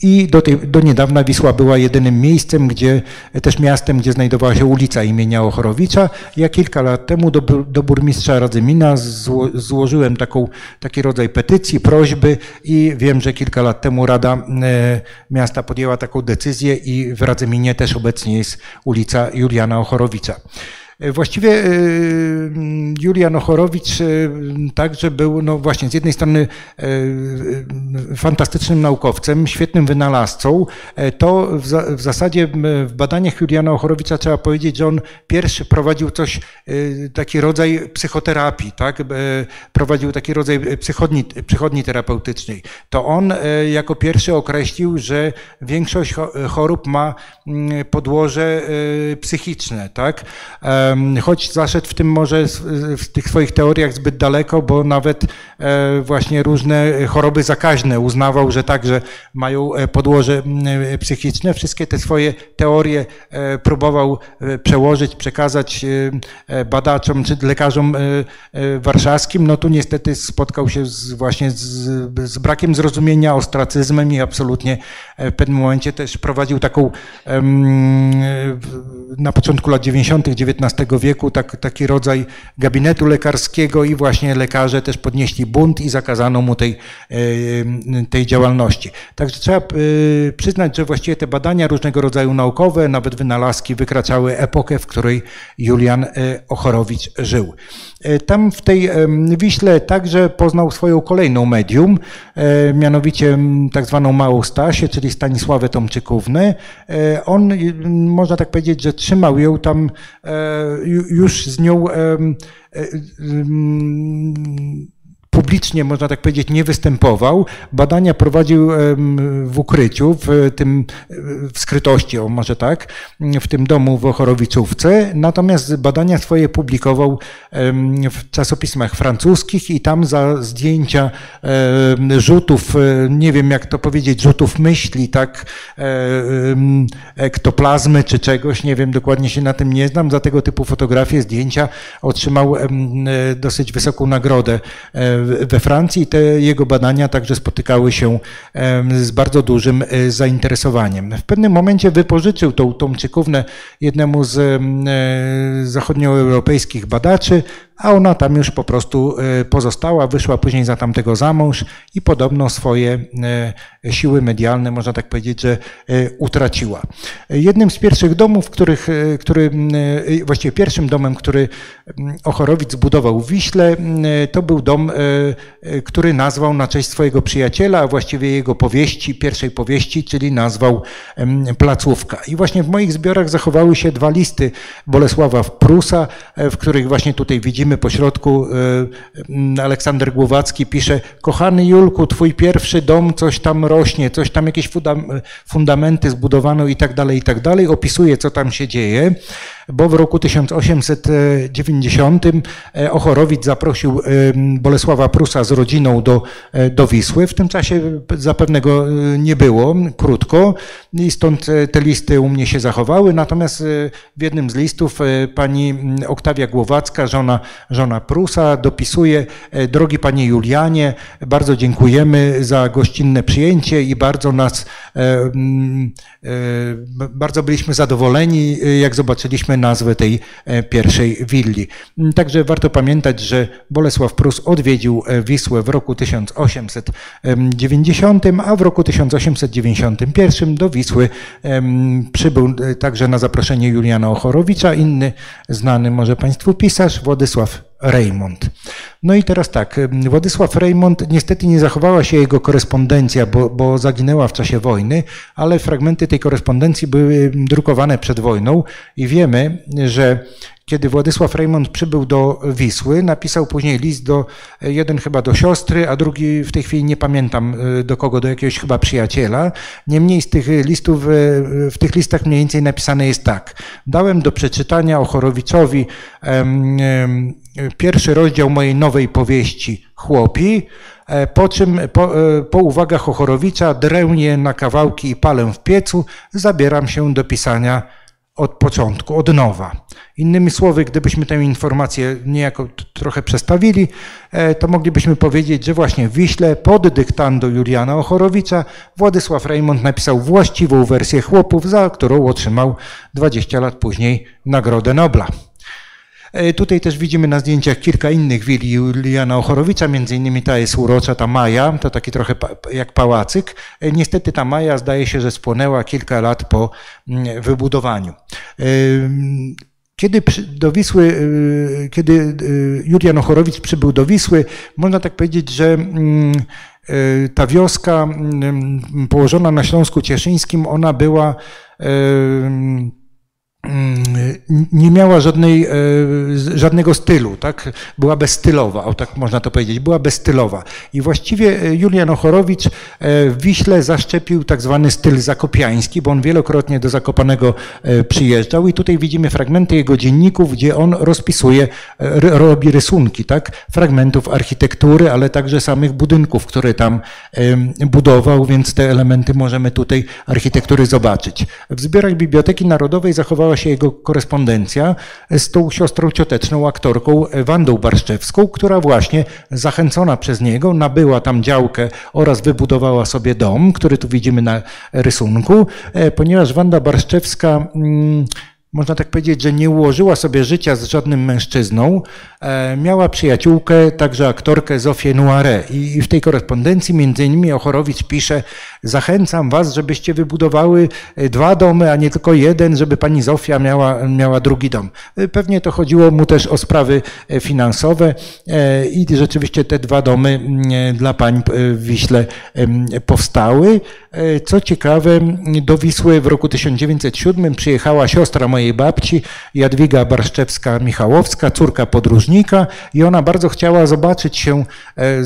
[SPEAKER 1] I do, tej, do niedawna Wisła była jedynym miejscem, gdzie, też miastem, gdzie znajdowała się ulica imienia Ochorowicza. Ja kilka lat temu do, do burmistrza Radzymina zło, złożyłem taką, taki rodzaj petycji, prośby i wiem, że kilka lat temu Rada e, Miasta podjęła taką decyzję i w Radzyminie też obecnie jest ulica Juliana Ochorowicza. Właściwie y, Julian Ochorowicz y, także był, no właśnie, z jednej strony y, fantastycznym naukowcem, świetnym wynalazcą. E, to w, za, w zasadzie w badaniach Juliana Ochorowicza trzeba powiedzieć, że on pierwszy prowadził coś, taki rodzaj psychoterapii, tak? E, prowadził taki rodzaj przychodni, przychodni terapeutycznej. To on e, jako pierwszy określił, że większość chorób ma mm, podłoże psychiczne, tak? Choć zaszedł w tym może w tych swoich teoriach zbyt daleko, bo nawet e, właśnie różne choroby zakaźne uznawał, że także mają e, podłoże e, psychiczne. Wszystkie te swoje teorie próbował przełożyć, przekazać badaczom czy lekarzom warszawskim. No tu niestety spotkał się z, właśnie z, z brakiem zrozumienia, ostracyzmem i absolutnie w pewnym momencie też prowadził taką na początku lat 90. XIX wieku tak, taki rodzaj gabinetu lekarskiego i właśnie lekarze też podnieśli bunt i zakazano mu tej, tej działalności. Także trzeba e, przyznać, że właściwie te badania różnego rodzaju naukowe, nawet wynalazki wykraczały epokę, w której Julian e, Ochorowicz żył. Tam w tej Wiśle także poznał swoją kolejną medium, mianowicie tak zwaną Małą Stasię, czyli Stanisławę Tomczykownę. On, można tak powiedzieć, że trzymał ją tam już z nią publicznie, można tak powiedzieć, nie występował. Badania prowadził w ukryciu, w tym, w skrytości, o może tak, w tym domu w Ochorowicówce. Natomiast badania swoje publikował w czasopismach francuskich i tam za zdjęcia rzutów, e, nie wiem jak to powiedzieć, rzutów myśli, tak, e, ektoplazmy czy czegoś, nie wiem, dokładnie się na tym nie znam. Za tego typu fotografie, zdjęcia otrzymał e, dosyć wysoką nagrodę we Francji te jego badania także spotykały się z bardzo dużym e, zainteresowaniem. W pewnym momencie wypożyczył tą Tomczykownę jednemu z e, zachodnioeuropejskich badaczy, a ona tam już po prostu e, pozostała, wyszła później za tamtego za mąż i podobno swoje siły medialne, można tak powiedzieć, że utraciła. Jednym z pierwszych domów, których, który, właściwie pierwszym domem, który Ochorowic zbudował w Wiśle, to był dom E, który nazwał na cześć swojego przyjaciela, a właściwie jego powieści, pierwszej powieści, czyli nazwał Placówka. I właśnie w moich zbiorach zachowały się dwa listy Bolesława Prusa, e, w których właśnie tutaj widzimy po środku e, Aleksander Głowacki pisze Kochany Julku, twój pierwszy dom, coś tam rośnie, coś tam jakieś fundamenty zbudowano i tak dalej, i tak dalej. Opisuje, co tam się dzieje. Bo w roku 1890 Ochorowicz zaprosił Bolesława Prusa z rodziną do, do Wisły. W tym czasie zapewne go nie było, krótko i stąd te listy u mnie się zachowały. Natomiast w jednym z listów pani Oktawia Głowacka, żona, żona Prusa, dopisuje Drogi Panie Julianie, bardzo dziękujemy za gościnne przyjęcie i bardzo nas, bardzo byliśmy zadowoleni, jak zobaczyliśmy nazwę tej pierwszej willi. Także warto pamiętać, że Bolesław Prus odwiedził Wisłę w roku 1890, a w roku 1891 do Wisły przybył także na zaproszenie Juliana Ochorowicza, inny znany może Państwu pisarz, Władysław Raymond. No i teraz tak, Władysław Raymond, niestety nie zachowała się jego korespondencja, bo, bo, zaginęła w czasie wojny, ale fragmenty tej korespondencji były drukowane przed wojną i wiemy, że kiedy Władysław Raymond przybył do Wisły, napisał później list do, jeden chyba do siostry, a drugi w tej chwili nie pamiętam e, do kogo, do jakiegoś chyba przyjaciela. Niemniej z tych listów, e, w tych listach mniej więcej napisane jest tak. Dałem do przeczytania Ochorowiczowi um, pierwszy rozdział mojej nowej powieści Chłopi, e, po czym po, po uwagach Ochorowicza drę na kawałki i palę w piecu, zabieram się do pisania od początku, od nowa. Innymi słowy, gdybyśmy tę informację niejako trochę przestawili, e, to moglibyśmy powiedzieć, że właśnie w Wiśle pod dyktando Juliana Ochorowicza Władysław Reymont napisał właściwą wersję chłopów, za którą otrzymał 20 lat później Nagrodę Nobla. E, tutaj też widzimy na zdjęciach kilka innych willi Juliana Ochorowicza, między innymi ta jest urocza, ta Maja, to taki trochę jak pałacyk. E, niestety ta Maja zdaje się, że spłonęła kilka lat po mm, wybudowaniu. E, kiedy do Wisły, kiedy Julian Ochorowicz przybył do Wisły, można tak powiedzieć, że mm, ta wioska mm, położona na Śląsku Cieszyńskim, ona była nie miała żadnej, e, żadnego stylu, tak? Była bezstylowa, o tak można to powiedzieć, była bezstylowa. I właściwie e, Julian Ochorowicz e, w Wiśle zaszczepił tak zwany styl zakopiański, bo on wielokrotnie do Zakopanego przyjeżdżał i tutaj widzimy fragmenty jego dzienników, gdzie on rozpisuje, robi rysunki, tak? Fragmentów architektury, ale także samych budynków, które tam budował, więc te elementy możemy tutaj architektury zobaczyć. W zbiorach Biblioteki Narodowej zachowała się jego korespondencja z tą siostrą cioteczną, aktorką Wandą Barszczewską, która właśnie zachęcona przez niego nabyła tam działkę oraz wybudowała sobie dom, który tu widzimy na rysunku, e, ponieważ Wanda Barszczewska mm, można tak powiedzieć, że nie ułożyła sobie życia z żadnym mężczyzną. E, miała przyjaciółkę, także aktorkę Zofię Noire i w tej korespondencji między innymi Ochorowicz pisze zachęcam was, żebyście wybudowały e, dwa domy, a nie tylko jeden, żeby pani Zofia miała, miała drugi dom. E, pewnie to chodziło mu też o sprawy finansowe i rzeczywiście te dwa domy dla pań w Wiśle powstały. Co ciekawe, do Wisły w roku 1907 przyjechała siostra mojej babci, Jadwiga Barszczewska-Michałowska, córka podróżnika i ona bardzo chciała zobaczyć się, e,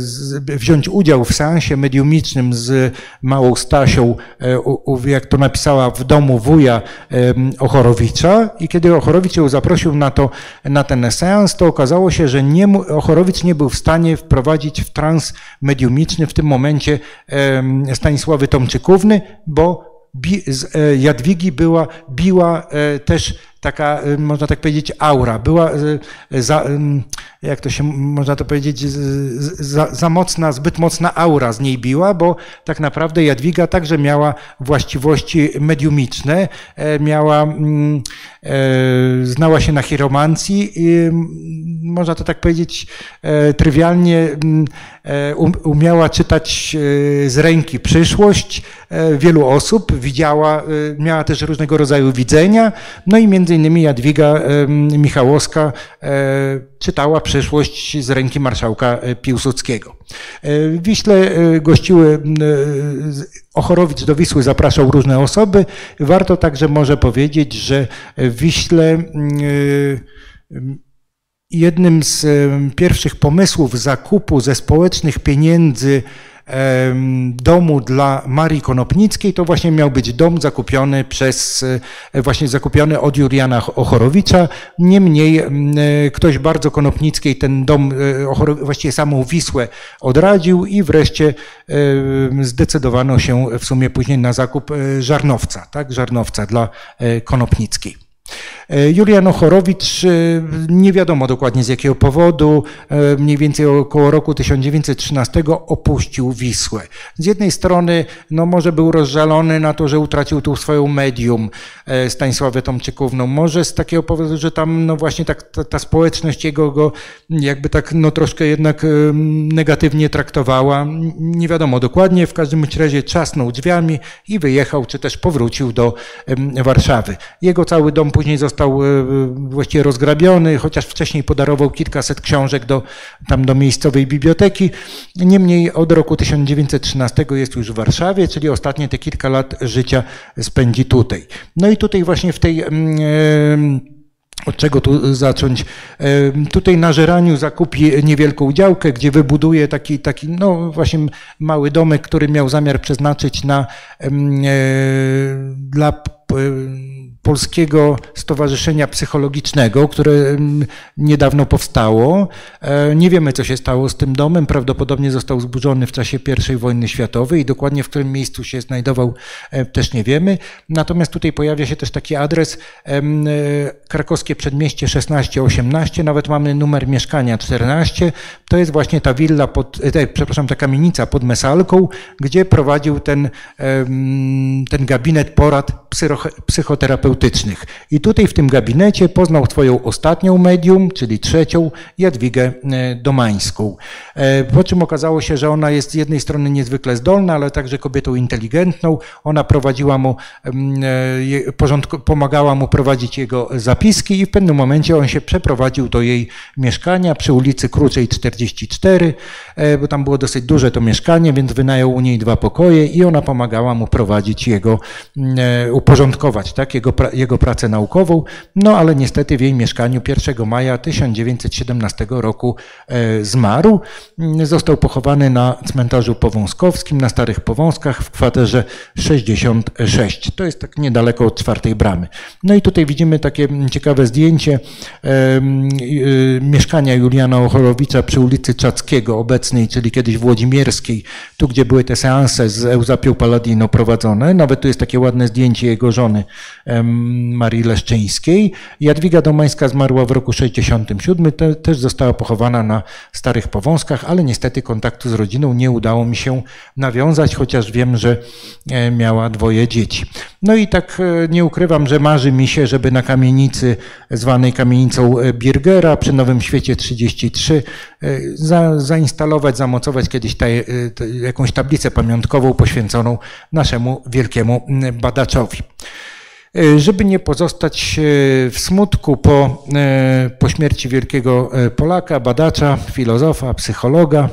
[SPEAKER 1] wziąć udział w seansie mediumicznym z małą Stasią, e, jak to napisała, w domu wuja Ochorowicza. I kiedy Ochorowicz ją zaprosił na, to, na ten seans, to okazało się, że nie, Ochorowicz nie był w stanie wprowadzić w trans mediumiczny w tym momencie Stanisławy Tomczykówny, bo E, Jadwigi była, biła e, też taka, e, można tak powiedzieć, aura. Była za, jak to się można to powiedzieć, za, za, mocna, zbyt mocna aura z niej biła, bo tak naprawdę Jadwiga także miała właściwości mediumiczne, miała, mm, znała się na chiromancji i można to tak powiedzieć trywialnie, um, umiała czytać z ręki przyszłość wielu osób, widziała, miała też różnego rodzaju widzenia, no i między innymi Jadwiga Michałowska czytała przyszłość z ręki marszałka e, Piłsudskiego. E, w Wiśle e, gościły Ochorowicz do Wisły zapraszał różne osoby. Warto także może powiedzieć, że w Wiśle jednym z pierwszych pomysłów zakupu ze społecznych pieniędzy domu dla Marii Konopnickiej, to właśnie miał być dom zakupiony przez, e, właśnie zakupiony od Juliana Ochorowicza. Niemniej ktoś bardzo Konopnickiej ten dom, właściwie samą Wisłę odradził i wreszcie zdecydowano się w sumie później na zakup żarnowca, tak, żarnowca dla Konopnickiej. E, Julian Ochorowicz, e, nie wiadomo dokładnie z jakiego powodu, e, mniej więcej około roku 1913 opuścił Wisłę. Z jednej strony, no może był rozżalony na to, że utracił tu swoją medium Stanisławę Tomczykówną, może z takiego powodu, że tam no właśnie tak, ta, ta społeczność jego go jakby tak no troszkę jednak negatywnie traktowała. Nie wiadomo dokładnie, w każdym razie trzasnął drzwiami i wyjechał, czy też powrócił do Warszawy. Jego cały dom później został e, właściwie rozgrabiony, chociaż wcześniej podarował kilkaset książek do, tam do miejscowej biblioteki. Niemniej od roku 1913 jest już w Warszawie, czyli ostatnie te kilka lat życia spędzi tutaj. No i tutaj właśnie w tej mm, e, od czego tu zacząć? E, tutaj na Żeraniu zakupi niewielką działkę, gdzie wybuduje taki, taki no właśnie mały domek, który miał zamiar przeznaczyć na, dla Polskiego Stowarzyszenia Psychologicznego, które mm, niedawno powstało. E, nie wiemy, co się stało z tym domem. Prawdopodobnie został zburzony w czasie I wojny światowej i dokładnie w którym miejscu się znajdował e, też nie wiemy. Natomiast tutaj pojawia się też taki adres e, krakowskie przedmieście 1618, nawet mamy numer mieszkania 14. To jest właśnie ta willa, pod, przepraszam, ta kamienica pod Mesalką, gdzie prowadził ten, ten gabinet porad psychoterapeutycznych terapeutycznych. I tutaj w tym gabinecie poznał Twoją ostatnią medium, czyli trzecią, Jadwigę e, Domańską. E, po czym okazało się, że ona jest z jednej strony niezwykle zdolna, ale także kobietą inteligentną. Ona prowadziła mu, e, pomagała mu prowadzić jego zapiski i w pewnym momencie on się przeprowadził do jej mieszkania przy ulicy Kruczej 44, bo tam było dosyć duże to mieszkanie, więc wynajął u niej dwa pokoje i ona pomagała mu prowadzić jego, uporządkować tak, jego jego pracę naukową, no ale niestety w jej mieszkaniu 1 maja 1917 roku e, zmarł. Został pochowany na cmentarzu powązkowskim na Starych Powązkach w kwaterze 66. To jest tak niedaleko od czwartej bramy. No i tutaj widzimy takie ciekawe zdjęcie e, mieszkania Juliana Ochorowicza przy ulicy Czackiego obecnej, czyli kiedyś Włodzimierskiej, tu gdzie były te seanse z Euzapią Paladino prowadzone. Nawet tu jest takie ładne zdjęcie jego żony Marii Leszczyńskiej. Jadwiga Domańska zmarła w roku 67, te, też została pochowana na Starych Powązkach, ale niestety kontaktu z rodziną nie udało mi się nawiązać, chociaż wiem, że e, miała dwoje dzieci. No i tak e, nie ukrywam, że marzy mi się, żeby na kamienicy zwanej kamienicą e, Birgera przy Nowym Świecie 33 za, zainstalować, zamocować kiedyś jakąś tablicę pamiątkową poświęconą naszemu wielkiemu badaczowi. E, żeby nie pozostać e, w smutku po, e, po śmierci wielkiego Polaka, badacza, filozofa, psychologa,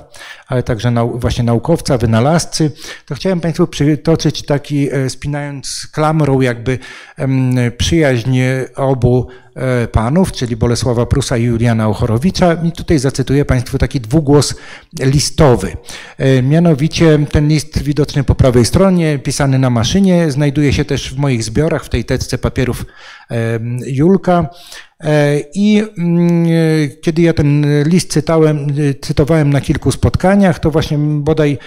[SPEAKER 1] ale także nau, właśnie naukowca, wynalazcy, to chciałem Państwu przytoczyć taki, spinając klamrą jakby przyjaźń obu panów, czyli Bolesława Prusa i Juliana Ochorowicza. I tutaj zacytuję Państwu taki dwugłos listowy. E, mianowicie ten list widoczny po prawej stronie, pisany na maszynie, znajduje się też w moich zbiorach, w tej teczce papierów Julka. E, I mm, kiedy ja ten list cytałem, cytowałem na kilku spotkaniach, to właśnie bodaj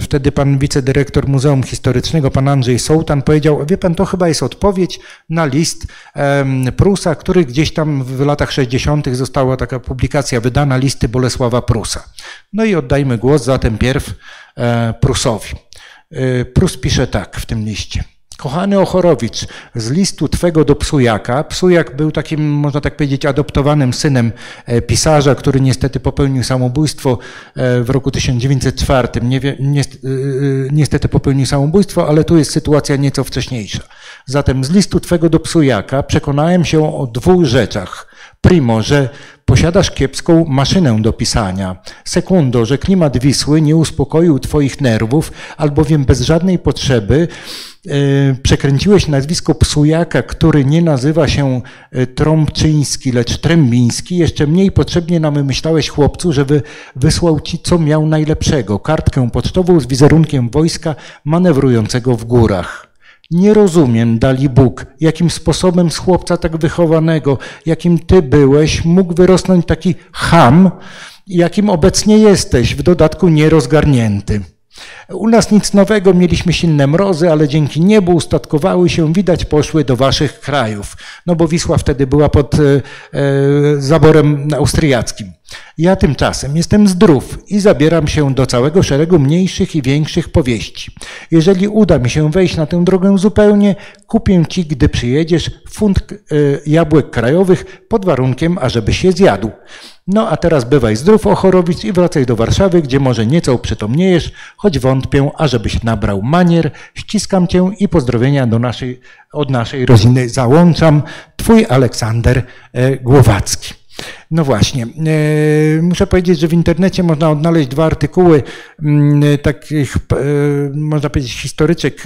[SPEAKER 1] wtedy pan wicedyrektor Muzeum Historycznego, pan Andrzej Sołtan powiedział, wie pan, to chyba jest odpowiedź na list Prusa, który gdzieś tam w latach 60. została taka publikacja wydana, listy Bolesława Prusa. No i oddajmy głos zatem pierw e, Prusowi. E, Prus pisze tak w tym liście. Kochany Ochorowicz, z listu Twego do Psujaka. Psujak był takim, można tak powiedzieć, adoptowanym synem e, pisarza, który niestety popełnił samobójstwo w roku 1904. Niestety popełnił samobójstwo, ale tu jest sytuacja nieco wcześniejsza. Zatem z listu Twego do psujaka przekonałem się o dwóch rzeczach. Primo, że posiadasz kiepską maszynę do pisania. Sekundo, że klimat Wisły nie uspokoił Twoich nerwów, albowiem bez żadnej potrzeby przekręciłeś nazwisko psujaka, który nie nazywa się Trąbczyński, lecz Trębiński. Jeszcze mniej potrzebnie nam myślałeś chłopcu, żeby wysłał ci co miał najlepszego. Kartkę pocztową z wizerunkiem wojska manewrującego w górach. Nie rozumiem, dali Bóg, jakim sposobem z chłopca tak wychowanego, jakim ty byłeś, mógł wyrosnąć taki ham, jakim obecnie jesteś, w dodatku nierozgarnięty. U nas nic nowego, mieliśmy silne mrozy, ale dzięki niebu ustatkowały się, widać poszły do waszych krajów. No bo Wisła wtedy była pod e, e, zaborem austriackim. Ja tymczasem jestem zdrów i zabieram się do całego szeregu mniejszych i większych powieści. Jeżeli uda mi się wejść na tę drogę zupełnie, kupię ci, gdy przyjedziesz, funt e, jabłek krajowych pod warunkiem, ażeby się zjadł. No a teraz bywaj zdrów, Ochorowic, i wracaj do Warszawy, gdzie może nieco przytomniejesz, choć wątpię, ażebyś nabrał manier. Ściskam cię i pozdrowienia do naszej, od naszej rodziny załączam. Twój Aleksander e, Głowacki. No właśnie. E, muszę powiedzieć, że w internecie można odnaleźć dwa artykuły mm, takich, e, można powiedzieć, historyczek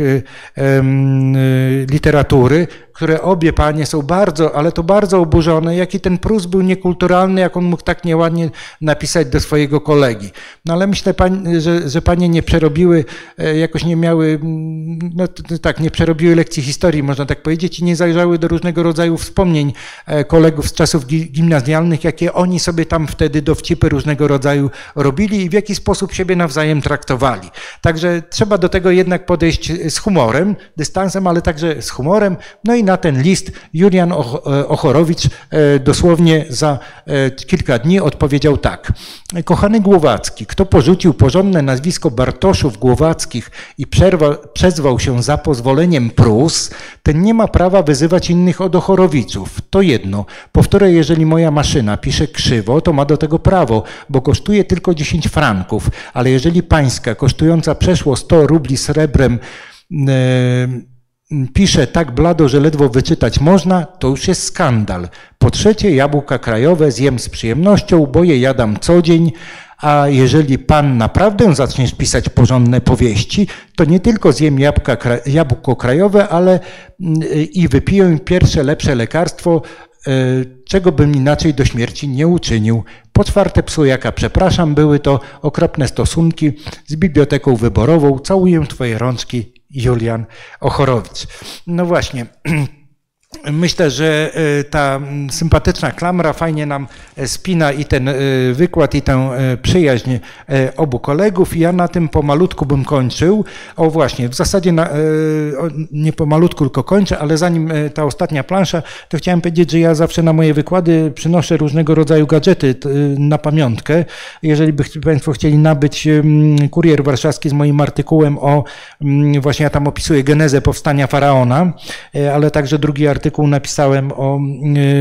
[SPEAKER 1] literatury, które obie panie są bardzo, ale to bardzo oburzone, jaki ten Prus był niekulturalny, jak on mógł tak nieładnie napisać do swojego kolegi. No ale myślę, że, że panie nie przerobiły, e, jakoś nie miały, no tak, nie przerobiły lekcji historii, można tak powiedzieć, i nie zajrzały do różnego rodzaju wspomnień e, kolegów z czasów gimnazjalnych, jakie oni sobie tam wtedy dowcipy różnego rodzaju robili i w jaki sposób siebie nawzajem traktowali. Także trzeba do tego jednak podejść z humorem, dystansem, ale także z humorem, no i na ten list Julian e, Ochorowicz e, dosłownie za e, kilka dni odpowiedział tak. Kochany Głowacki, kto porzucił porządne nazwisko Bartoszów Głowackich i przerwa, przezwał się za pozwoleniem Prus, ten nie ma prawa wyzywać innych od Ochorowiców. To jedno. Powtórzę, jeżeli moja maszyna pisze krzywo, to ma do tego prawo, bo kosztuje tylko 10 franków, ale jeżeli pańska, kosztująca przeszło 100 rubli srebrem, yy, pisze tak blado, że ledwo wyczytać można, to już jest skandal. Po trzecie, jabłka krajowe zjem z przyjemnością, bo je jadam co dzień, a jeżeli pan naprawdę zaczniesz pisać porządne powieści, to nie tylko zjem jabłka, jabłko krajowe, ale mm, i wypiję pierwsze lepsze lekarstwo, czego bym inaczej do śmierci nie uczynił. Po czwarte, psujaka, przepraszam, były to okropne stosunki z biblioteką wyborową. Całuję twoje rączki, Julian Ochorowicz. No właśnie. Myślę, że e, ta sympatyczna klamra fajnie nam e, spina i ten e, wykład, i tę przyjaźń obu kolegów. Ja na tym pomalutku bym kończył. O właśnie, w zasadzie na, nie pomalutku, tylko kończę, ale zanim ta ostatnia plansza, to chciałem powiedzieć, że ja zawsze na moje wykłady przynoszę różnego rodzaju gadżety na pamiątkę. Jeżeli by Państwo chcieli nabyć kurier warszawski z moim artykułem o, właśnie ja tam opisuję genezę powstania faraona, ale także drugi artykuł artykuł napisałem o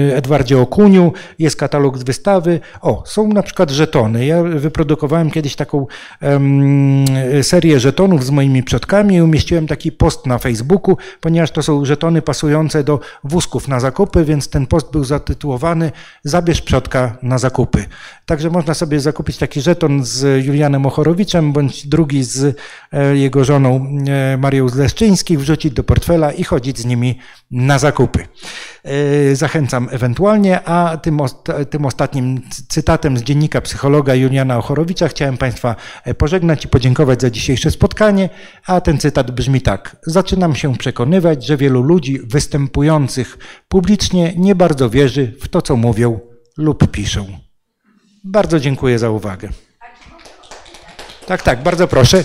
[SPEAKER 1] y, Edwardzie Okuniu, jest katalog z wystawy. O, są na przykład żetony. Ja wyprodukowałem kiedyś taką um, serię żetonów z moimi przodkami i umieściłem taki post na Facebooku, ponieważ to są żetony pasujące do wózków na zakupy, więc ten post był zatytułowany Zabierz przodka na zakupy. Także można sobie zakupić taki żeton z Julianem Ochorowiczem, bądź drugi z e, jego żoną e, Marią Zleszczyńskich, wrzucić do portfela i chodzić z nimi na zakupy. E, zachęcam ewentualnie, a tym, tym ostatnim cytatem z dziennika psychologa Juliana Ochorowicza chciałem Państwa pożegnać i podziękować za dzisiejsze spotkanie, a ten cytat brzmi tak. Zaczynam się przekonywać, że wielu ludzi występujących publicznie nie bardzo wierzy w to, co mówią lub piszą. Bardzo dziękuję za uwagę. Tak, tak, bardzo proszę.